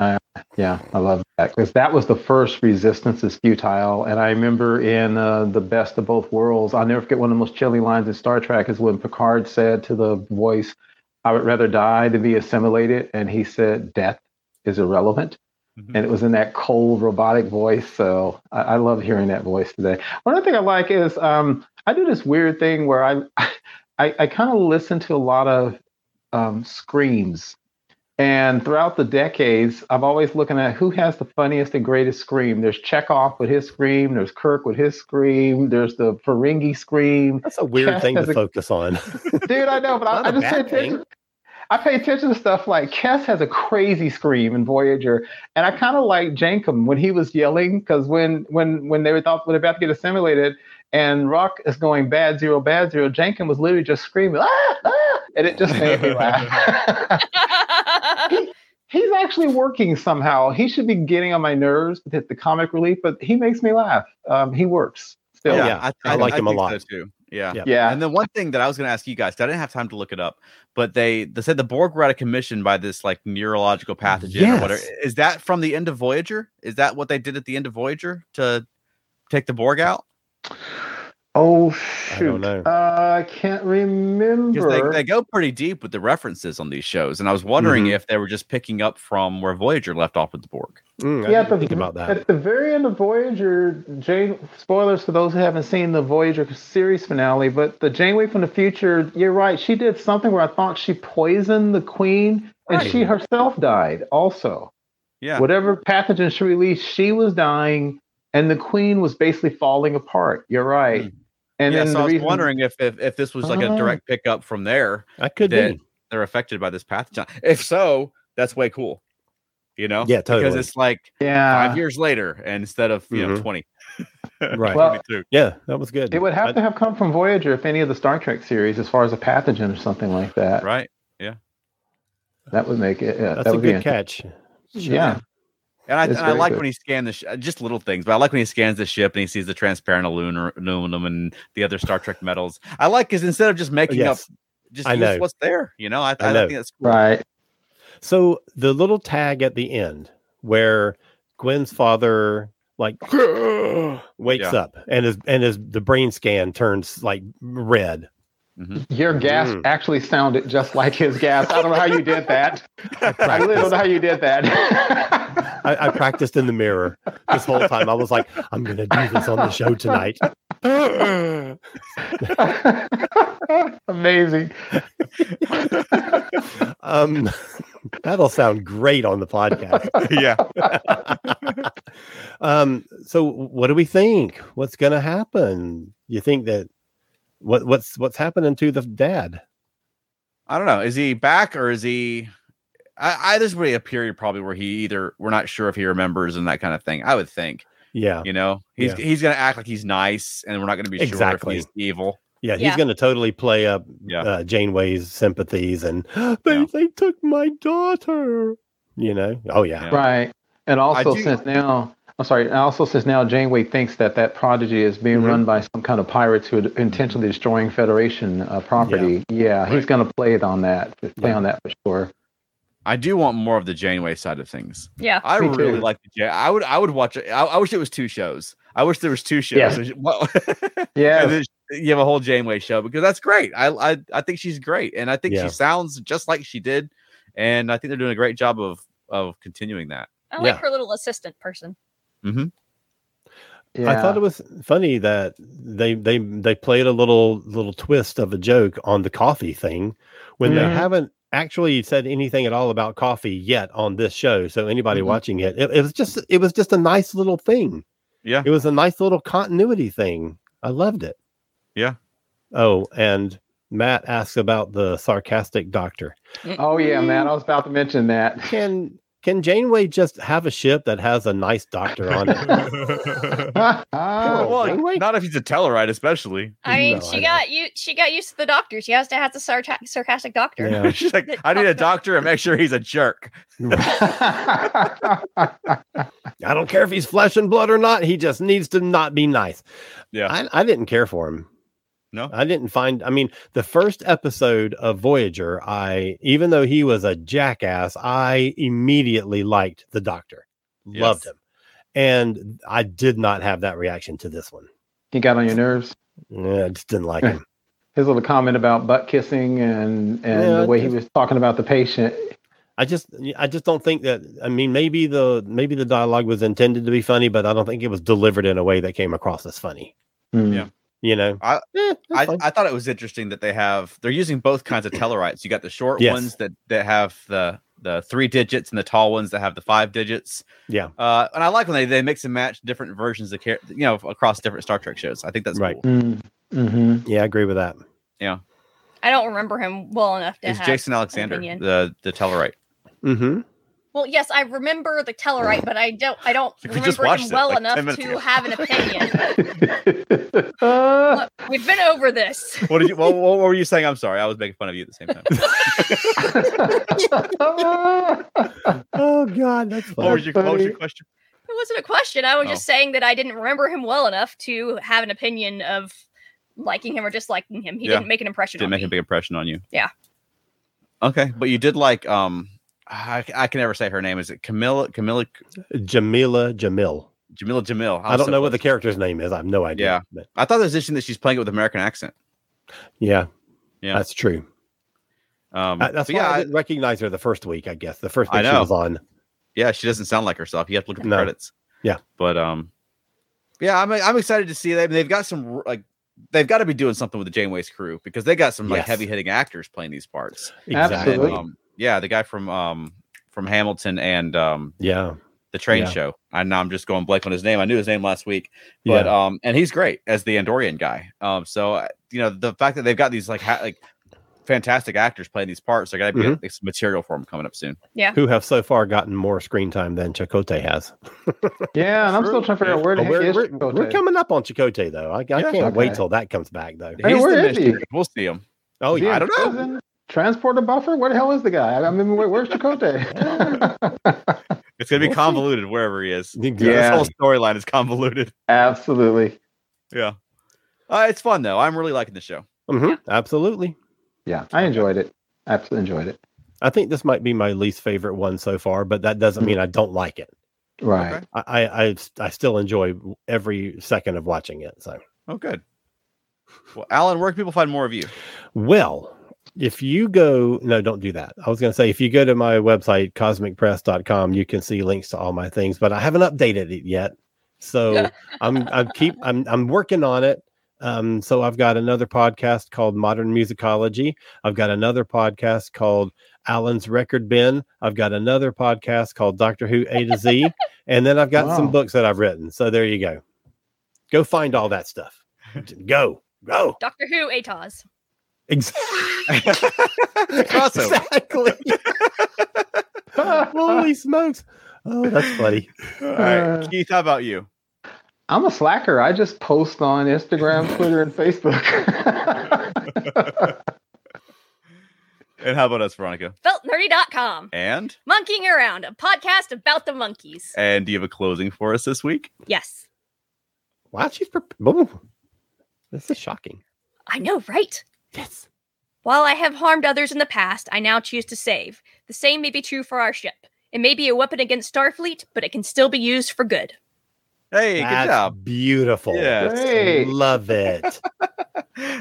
Speaker 2: Yeah, yeah, I love that because that was the first Resistance is futile, and I remember in uh, the Best of Both Worlds, I'll never forget one of the most chilling lines in Star Trek is when Picard said to the voice, "I would rather die than be assimilated," and he said, "Death is irrelevant."
Speaker 1: Mhm.
Speaker 2: And it was in that cold robotic voice, so I, I love hearing that voice today. One other thing I like is um, I do this weird thing where I I, I kind of listen to a lot of um, screams and throughout the decades, I've always looking at who has the funniest and greatest scream. There's Chekov with his scream. There's Kirk with his scream. There's the Ferengi scream.
Speaker 3: That's a weird
Speaker 2: Chess
Speaker 3: thing to
Speaker 2: a-
Speaker 3: focus on.
Speaker 2: Dude, I know, but
Speaker 3: Not
Speaker 2: I, I
Speaker 3: a
Speaker 2: just pay
Speaker 3: bad thing.
Speaker 2: attention. I pay attention to stuff like Kes has a crazy scream in Voyager, and I kind of like Jankom when he was yelling because when when when they were thought when they're about to get assimilated, and Rok is going bad zero bad zero, Jankom was literally just screaming ah, ah, and it just made me laugh. he's actually working somehow. He should be getting on my nerves with the comic relief, but he makes me laugh. Um, he works still.
Speaker 3: Yeah, I like him a lot.
Speaker 1: so too. Yeah.
Speaker 3: Yeah.
Speaker 2: Yeah.
Speaker 1: And then one thing that I was going to ask you guys, I didn't have time to look it up, but they they said the Borg were out of commission by this like neurological pathogen or whatever. Is that from the end of Voyager? Is that what they did at the end of Voyager to take the Borg out?
Speaker 2: Oh
Speaker 3: I
Speaker 2: shoot!
Speaker 3: don't know.
Speaker 2: Uh, I can't remember.
Speaker 1: They, they go pretty deep with the references on these shows, and I was wondering
Speaker 2: Mm-hmm.
Speaker 1: if they were just picking up from where Voyager left off with the Borg.
Speaker 3: Mm, I
Speaker 2: yeah,
Speaker 3: didn't
Speaker 2: the,
Speaker 3: think about that.
Speaker 2: at the very end of Voyager, Jane. Spoilers for those who haven't seen the Voyager series finale, but the Janeway from the future. You're right. She did something where I thought she poisoned the Queen, and
Speaker 1: Right.
Speaker 2: she herself died also.
Speaker 1: Yeah.
Speaker 2: Whatever pathogen she released, she was dying, and the Queen was basically falling apart. You're right. And
Speaker 1: yeah,
Speaker 2: then
Speaker 1: so
Speaker 2: the
Speaker 1: I was
Speaker 2: reason,
Speaker 1: wondering if, if if this was like a
Speaker 2: Oh.
Speaker 1: direct pickup from there.
Speaker 3: I could
Speaker 1: that-
Speaker 3: be.
Speaker 1: They're affected by this pathogen. If so, that's way cool. You know?
Speaker 3: Yeah, totally.
Speaker 1: Because it's like
Speaker 2: yeah,
Speaker 1: five years later and instead of you know
Speaker 3: Mhm.
Speaker 1: 20
Speaker 3: Right.
Speaker 2: Well,
Speaker 3: Yeah, that was good.
Speaker 2: It would have
Speaker 3: I-
Speaker 2: to have come from Voyager if any of the Star Trek series, as far as a pathogen or something like that.
Speaker 1: right Yeah.
Speaker 2: That would make it. Yeah,
Speaker 3: That's
Speaker 2: that
Speaker 3: a
Speaker 2: would be
Speaker 3: good catch.
Speaker 2: Yeah.
Speaker 1: And i, and I like
Speaker 2: good.
Speaker 1: when he scanned the sh- uh, just little things but i like when he scans the ship and he sees the transparent aluminum, aluminum and the other star trek metals i like because instead of just making
Speaker 3: Yes.
Speaker 1: up just
Speaker 3: I
Speaker 1: use
Speaker 3: know.
Speaker 1: what's there you know i,
Speaker 3: I
Speaker 1: I,
Speaker 3: know.
Speaker 1: think that's cool.
Speaker 2: right.
Speaker 3: So the little tag at the end where Gwyn's father like wakes
Speaker 1: Yeah.
Speaker 3: up and his and his the brain scan turns like red.
Speaker 2: Your gas
Speaker 1: Mm.
Speaker 2: actually sounded just like his gas. I don't know how you did that. I really don't know how you did that.
Speaker 3: I, I practiced in the mirror this whole time. I was like, I'm gonna do this on the show tonight.
Speaker 2: Amazing.
Speaker 3: um, that'll sound great on the podcast.
Speaker 1: yeah.
Speaker 3: um, so what do we think? What's gonna happen? You think that what what's what's happening to the dad?
Speaker 1: I don't know. Is he back or is he? I, I there's really a period probably where he either we're not sure if he remembers and that kind of thing. I would think,
Speaker 3: Yeah,
Speaker 1: you know, he's
Speaker 3: Yeah.
Speaker 1: he's gonna act like he's nice, and we're not gonna be
Speaker 3: Exactly.
Speaker 1: sure if he's evil.
Speaker 3: yeah, he's
Speaker 4: Yeah.
Speaker 3: gonna totally play up
Speaker 1: Yeah.
Speaker 3: uh, Janeway's sympathies and they
Speaker 1: Yeah.
Speaker 3: they took my daughter. You know? Oh yeah,
Speaker 1: Yeah.
Speaker 2: Right. And also,
Speaker 1: do-
Speaker 2: since now, I'm sorry, and also says now Janeway thinks that that prodigy is being
Speaker 3: Mhm.
Speaker 2: run by some kind of pirates who are intentionally destroying Federation uh, property. Yeah, he's
Speaker 1: Right.
Speaker 2: going to play it on that, play
Speaker 3: Yeah.
Speaker 2: on that for sure.
Speaker 1: I do want more of the Janeway side of things.
Speaker 4: Yeah.
Speaker 1: I
Speaker 2: Me
Speaker 1: really
Speaker 2: too.
Speaker 1: like the Jan. I would I would watch it. I, I wish it was two shows. I wish there was two shows.
Speaker 2: Yeah.
Speaker 1: Well,
Speaker 2: Yeah.
Speaker 1: you have a whole Janeway show because that's great. I I, I think she's great, and I think
Speaker 3: Yeah.
Speaker 1: she sounds just like she did, and I think they're doing a great job of of continuing that.
Speaker 4: I like
Speaker 3: Yeah.
Speaker 4: her little assistant person.
Speaker 2: Yeah.
Speaker 3: I thought it was funny that they they they played a little little twist of a joke on the coffee thing when they
Speaker 2: Mhm.
Speaker 3: haven't actually said anything at all about coffee yet on this show. So anybody
Speaker 1: Mhm.
Speaker 3: watching it, it, it was just it was just a nice little thing.
Speaker 1: Yeah.
Speaker 3: It was a nice little continuity thing. I loved it.
Speaker 1: Yeah.
Speaker 3: Oh, and Matt asks about the sarcastic doctor.
Speaker 2: Oh, yeah, man. I was about to mention that.
Speaker 3: Can can Janeway just have a ship that has a nice doctor on it?
Speaker 1: well,
Speaker 3: Janeway?
Speaker 1: not if he's a Tellarite, especially.
Speaker 4: I mean,
Speaker 3: No,
Speaker 4: she
Speaker 3: know.
Speaker 4: got you. She got used to the doctor. She has to have the sarta- sarcastic doctor.
Speaker 3: Yeah.
Speaker 1: She's like, I need a doctor and make sure he's a jerk.
Speaker 3: I don't care if he's flesh and blood or not. He just needs to not be nice.
Speaker 1: Yeah.
Speaker 3: I, I didn't care for him.
Speaker 1: No?
Speaker 3: I didn't find. I mean, the first episode of Voyager, I even though he was a jackass, I immediately liked the Doctor, loved
Speaker 1: Yes.
Speaker 3: him, and I did not have that reaction to this one.
Speaker 2: he got on your nerves.
Speaker 3: Yeah, I just didn't like him.
Speaker 2: His little comment about butt kissing and, and
Speaker 3: Yeah,
Speaker 2: the way he was talking about the patient.
Speaker 3: I just, I just don't think that. I mean, maybe the maybe the dialogue was intended to be funny, but I don't think it was delivered in a way that came across as funny.
Speaker 2: Hmm.
Speaker 1: Yeah.
Speaker 3: You know,
Speaker 1: I-
Speaker 3: Eh,
Speaker 1: I,
Speaker 3: fine.
Speaker 1: I thought it was interesting that they have they're using both kinds of Tellarites. You got the short
Speaker 3: Yes.
Speaker 1: ones that that have the the three digits and the tall ones that have the five digits.
Speaker 3: yeah.
Speaker 1: Uh, and I like when they, they mix and match different versions of char- you know across different Star Trek shows. I think that's
Speaker 3: Right.
Speaker 1: cool.
Speaker 2: Mm, hmm
Speaker 3: Yeah, I agree with that.
Speaker 4: Yeah i don't remember him well enough to
Speaker 1: It's
Speaker 4: have
Speaker 1: Jason Alexander,
Speaker 4: opinion.
Speaker 1: the the Tellarite.
Speaker 3: Mm-hmm.
Speaker 4: Well, yes, I remember the Tellarite, but I don't. I don't
Speaker 1: We just
Speaker 4: remember
Speaker 1: watched
Speaker 4: him
Speaker 1: it,
Speaker 4: well
Speaker 1: like,
Speaker 4: enough to
Speaker 1: ago.
Speaker 4: have an opinion.
Speaker 2: Uh,
Speaker 4: Look, we've been over this.
Speaker 1: What did you? what, what were you saying? I'm sorry, I was making fun of you at the same time.
Speaker 3: Oh God, that's
Speaker 1: what was your, what was your question?
Speaker 4: It wasn't a question. I was
Speaker 1: Oh.
Speaker 4: just saying that I didn't remember him well enough to have an opinion of liking him or disliking him. He
Speaker 1: Yeah.
Speaker 4: didn't make an impression
Speaker 1: Didn't
Speaker 4: on
Speaker 1: make
Speaker 4: me.
Speaker 1: a big impression on you.
Speaker 4: Yeah.
Speaker 1: Okay, but you did like um, I, I can never say her name. Is it Camilla? Camilla?
Speaker 3: Jameela Jamil.
Speaker 1: Jameela Jamil.
Speaker 3: I don't know what the character's name is. I have no idea.
Speaker 1: Yeah.
Speaker 3: but
Speaker 1: I thought it was interesting that she's playing it with American accent.
Speaker 3: yeah,
Speaker 1: Yeah.
Speaker 3: that's true.
Speaker 1: Um,
Speaker 3: Uh, that's why
Speaker 1: yeah,
Speaker 3: I
Speaker 1: I-
Speaker 3: didn't recognize her the first week. I guess the first
Speaker 1: I
Speaker 3: week she
Speaker 1: know.
Speaker 3: was on.
Speaker 1: yeah, she doesn't sound like herself. You have to look at the
Speaker 3: No.
Speaker 1: credits.
Speaker 3: Yeah.
Speaker 1: but um, yeah, I'm I'm excited to see them. They've got some like they've got to be doing something with the Janeway's crew because they got some like
Speaker 3: Yes.
Speaker 1: heavy hitting actors playing these parts.
Speaker 3: Exactly.
Speaker 2: Absolutely.
Speaker 1: Um, yeah, the guy from um from Hamilton and um
Speaker 3: Yeah.
Speaker 1: the train
Speaker 3: Yeah.
Speaker 1: show. I know I'm just going blank on his name. I knew his name last week, but
Speaker 3: yeah.
Speaker 1: um, and he's great as the Andorian guy. Um, so uh, you know the fact that they've got these like ha- like fantastic actors playing these parts, they're gonna be
Speaker 3: Mhm.
Speaker 1: like, some material for them coming up soon.
Speaker 3: Yeah, who have so far gotten more screen time than Chakotay has.
Speaker 2: yeah, and I'm still trying to figure out where the heck
Speaker 3: we're,
Speaker 2: is
Speaker 3: we're, we're coming up on Chakotay though. I, I
Speaker 1: Yeah.
Speaker 3: can't wait till that comes back though.
Speaker 2: Hey,
Speaker 1: He's
Speaker 2: where
Speaker 1: the
Speaker 2: is he?
Speaker 1: We'll see him.
Speaker 3: Oh
Speaker 2: Is
Speaker 3: yeah.
Speaker 1: I don't know.
Speaker 2: Prison? Transporter buffer? Where the hell is the guy? I mean, where, where's Chakotay?
Speaker 1: It's gonna be
Speaker 3: We'll see.
Speaker 1: convoluted wherever he is.
Speaker 3: Yeah.
Speaker 1: This whole storyline is convoluted.
Speaker 2: Absolutely.
Speaker 1: Yeah. Uh, it's fun though. I'm really liking the show.
Speaker 3: Mhm, Absolutely.
Speaker 2: Yeah, I enjoyed it. Absolutely enjoyed it.
Speaker 3: I think this might be my least favorite one so far, but that doesn't mean I don't like it.
Speaker 2: Right.
Speaker 1: Okay.
Speaker 3: I, I I I still enjoy every second of watching it. So
Speaker 1: Oh, good. Well, Alan, where can people find more of you?
Speaker 3: well. If you go, no, don't do that. I was going to say, if you go to my website, cosmicpress.com, you can see links to all my things, but I haven't updated it yet. So I'm, I'm keep, I'm, I'm working on it. Um, so I've got another podcast called Modern Musicology. I've got another podcast called Alan's Record Bin. I've got another podcast called Doctor Who A to Z. and then I've got some books that I've written. So there you go. Go find all that stuff. Go, go.
Speaker 4: Doctor Who, ATOS.
Speaker 3: Exactly. Exactly. Holy smokes. Oh, that's funny.
Speaker 1: All right,
Speaker 2: Uh,
Speaker 1: Keith, how about you?
Speaker 2: I'm a slacker. I just post on Instagram, Twitter, and Facebook.
Speaker 1: And how about us, Veronica?
Speaker 4: FeltNerdy.com.
Speaker 1: And
Speaker 4: Monkeying Around, a podcast about the Monkees.
Speaker 1: and do you have a closing for us this week?
Speaker 4: Yes.
Speaker 3: Wow, she's prep- Ooh, This is shocking.
Speaker 4: I know, right?
Speaker 3: Yes.
Speaker 4: While I have harmed others in the past, I now choose to save. The same may be true for our ship. It may be a weapon against Starfleet, but it can still be used for good.
Speaker 1: Hey,
Speaker 3: That's
Speaker 1: good job.
Speaker 3: Beautiful.
Speaker 1: Yes.
Speaker 2: Great.
Speaker 3: Love it.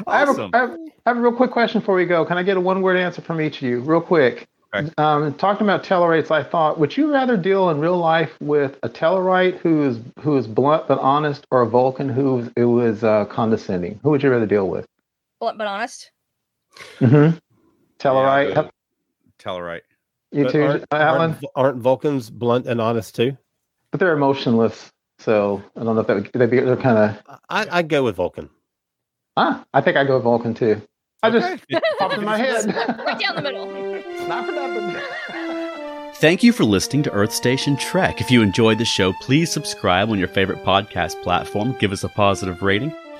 Speaker 2: I, have a, have, I have a real quick question before we go. Can I get a one word answer from each of you, real quick?
Speaker 1: Okay.
Speaker 2: Um, talking about Tellarites, I thought, would you rather deal in real life with a Tellarite who is who is blunt but honest, or a Vulcan who who is uh, condescending? Who would you rather deal with?
Speaker 4: Blunt but honest.
Speaker 2: Mm-hmm. Tellarite,
Speaker 1: Yeah, but- Tell her right.
Speaker 2: you
Speaker 3: But
Speaker 2: too,
Speaker 3: aren't,
Speaker 2: Alan.
Speaker 3: aren't, aren't Vulcans blunt and honest too?
Speaker 2: But they're emotionless, so I don't know if that would, they'd be, they're kind of.
Speaker 3: I, I'd go with Vulcan.
Speaker 2: Ah, I think I go with Vulcan too. I just
Speaker 1: Okay.
Speaker 2: popped in my head.
Speaker 4: Right down the middle.
Speaker 2: Not for nothing.
Speaker 1: Thank you for listening to Earth Station Trek. If you enjoyed the show, please subscribe on your favorite podcast platform. Give us a positive rating.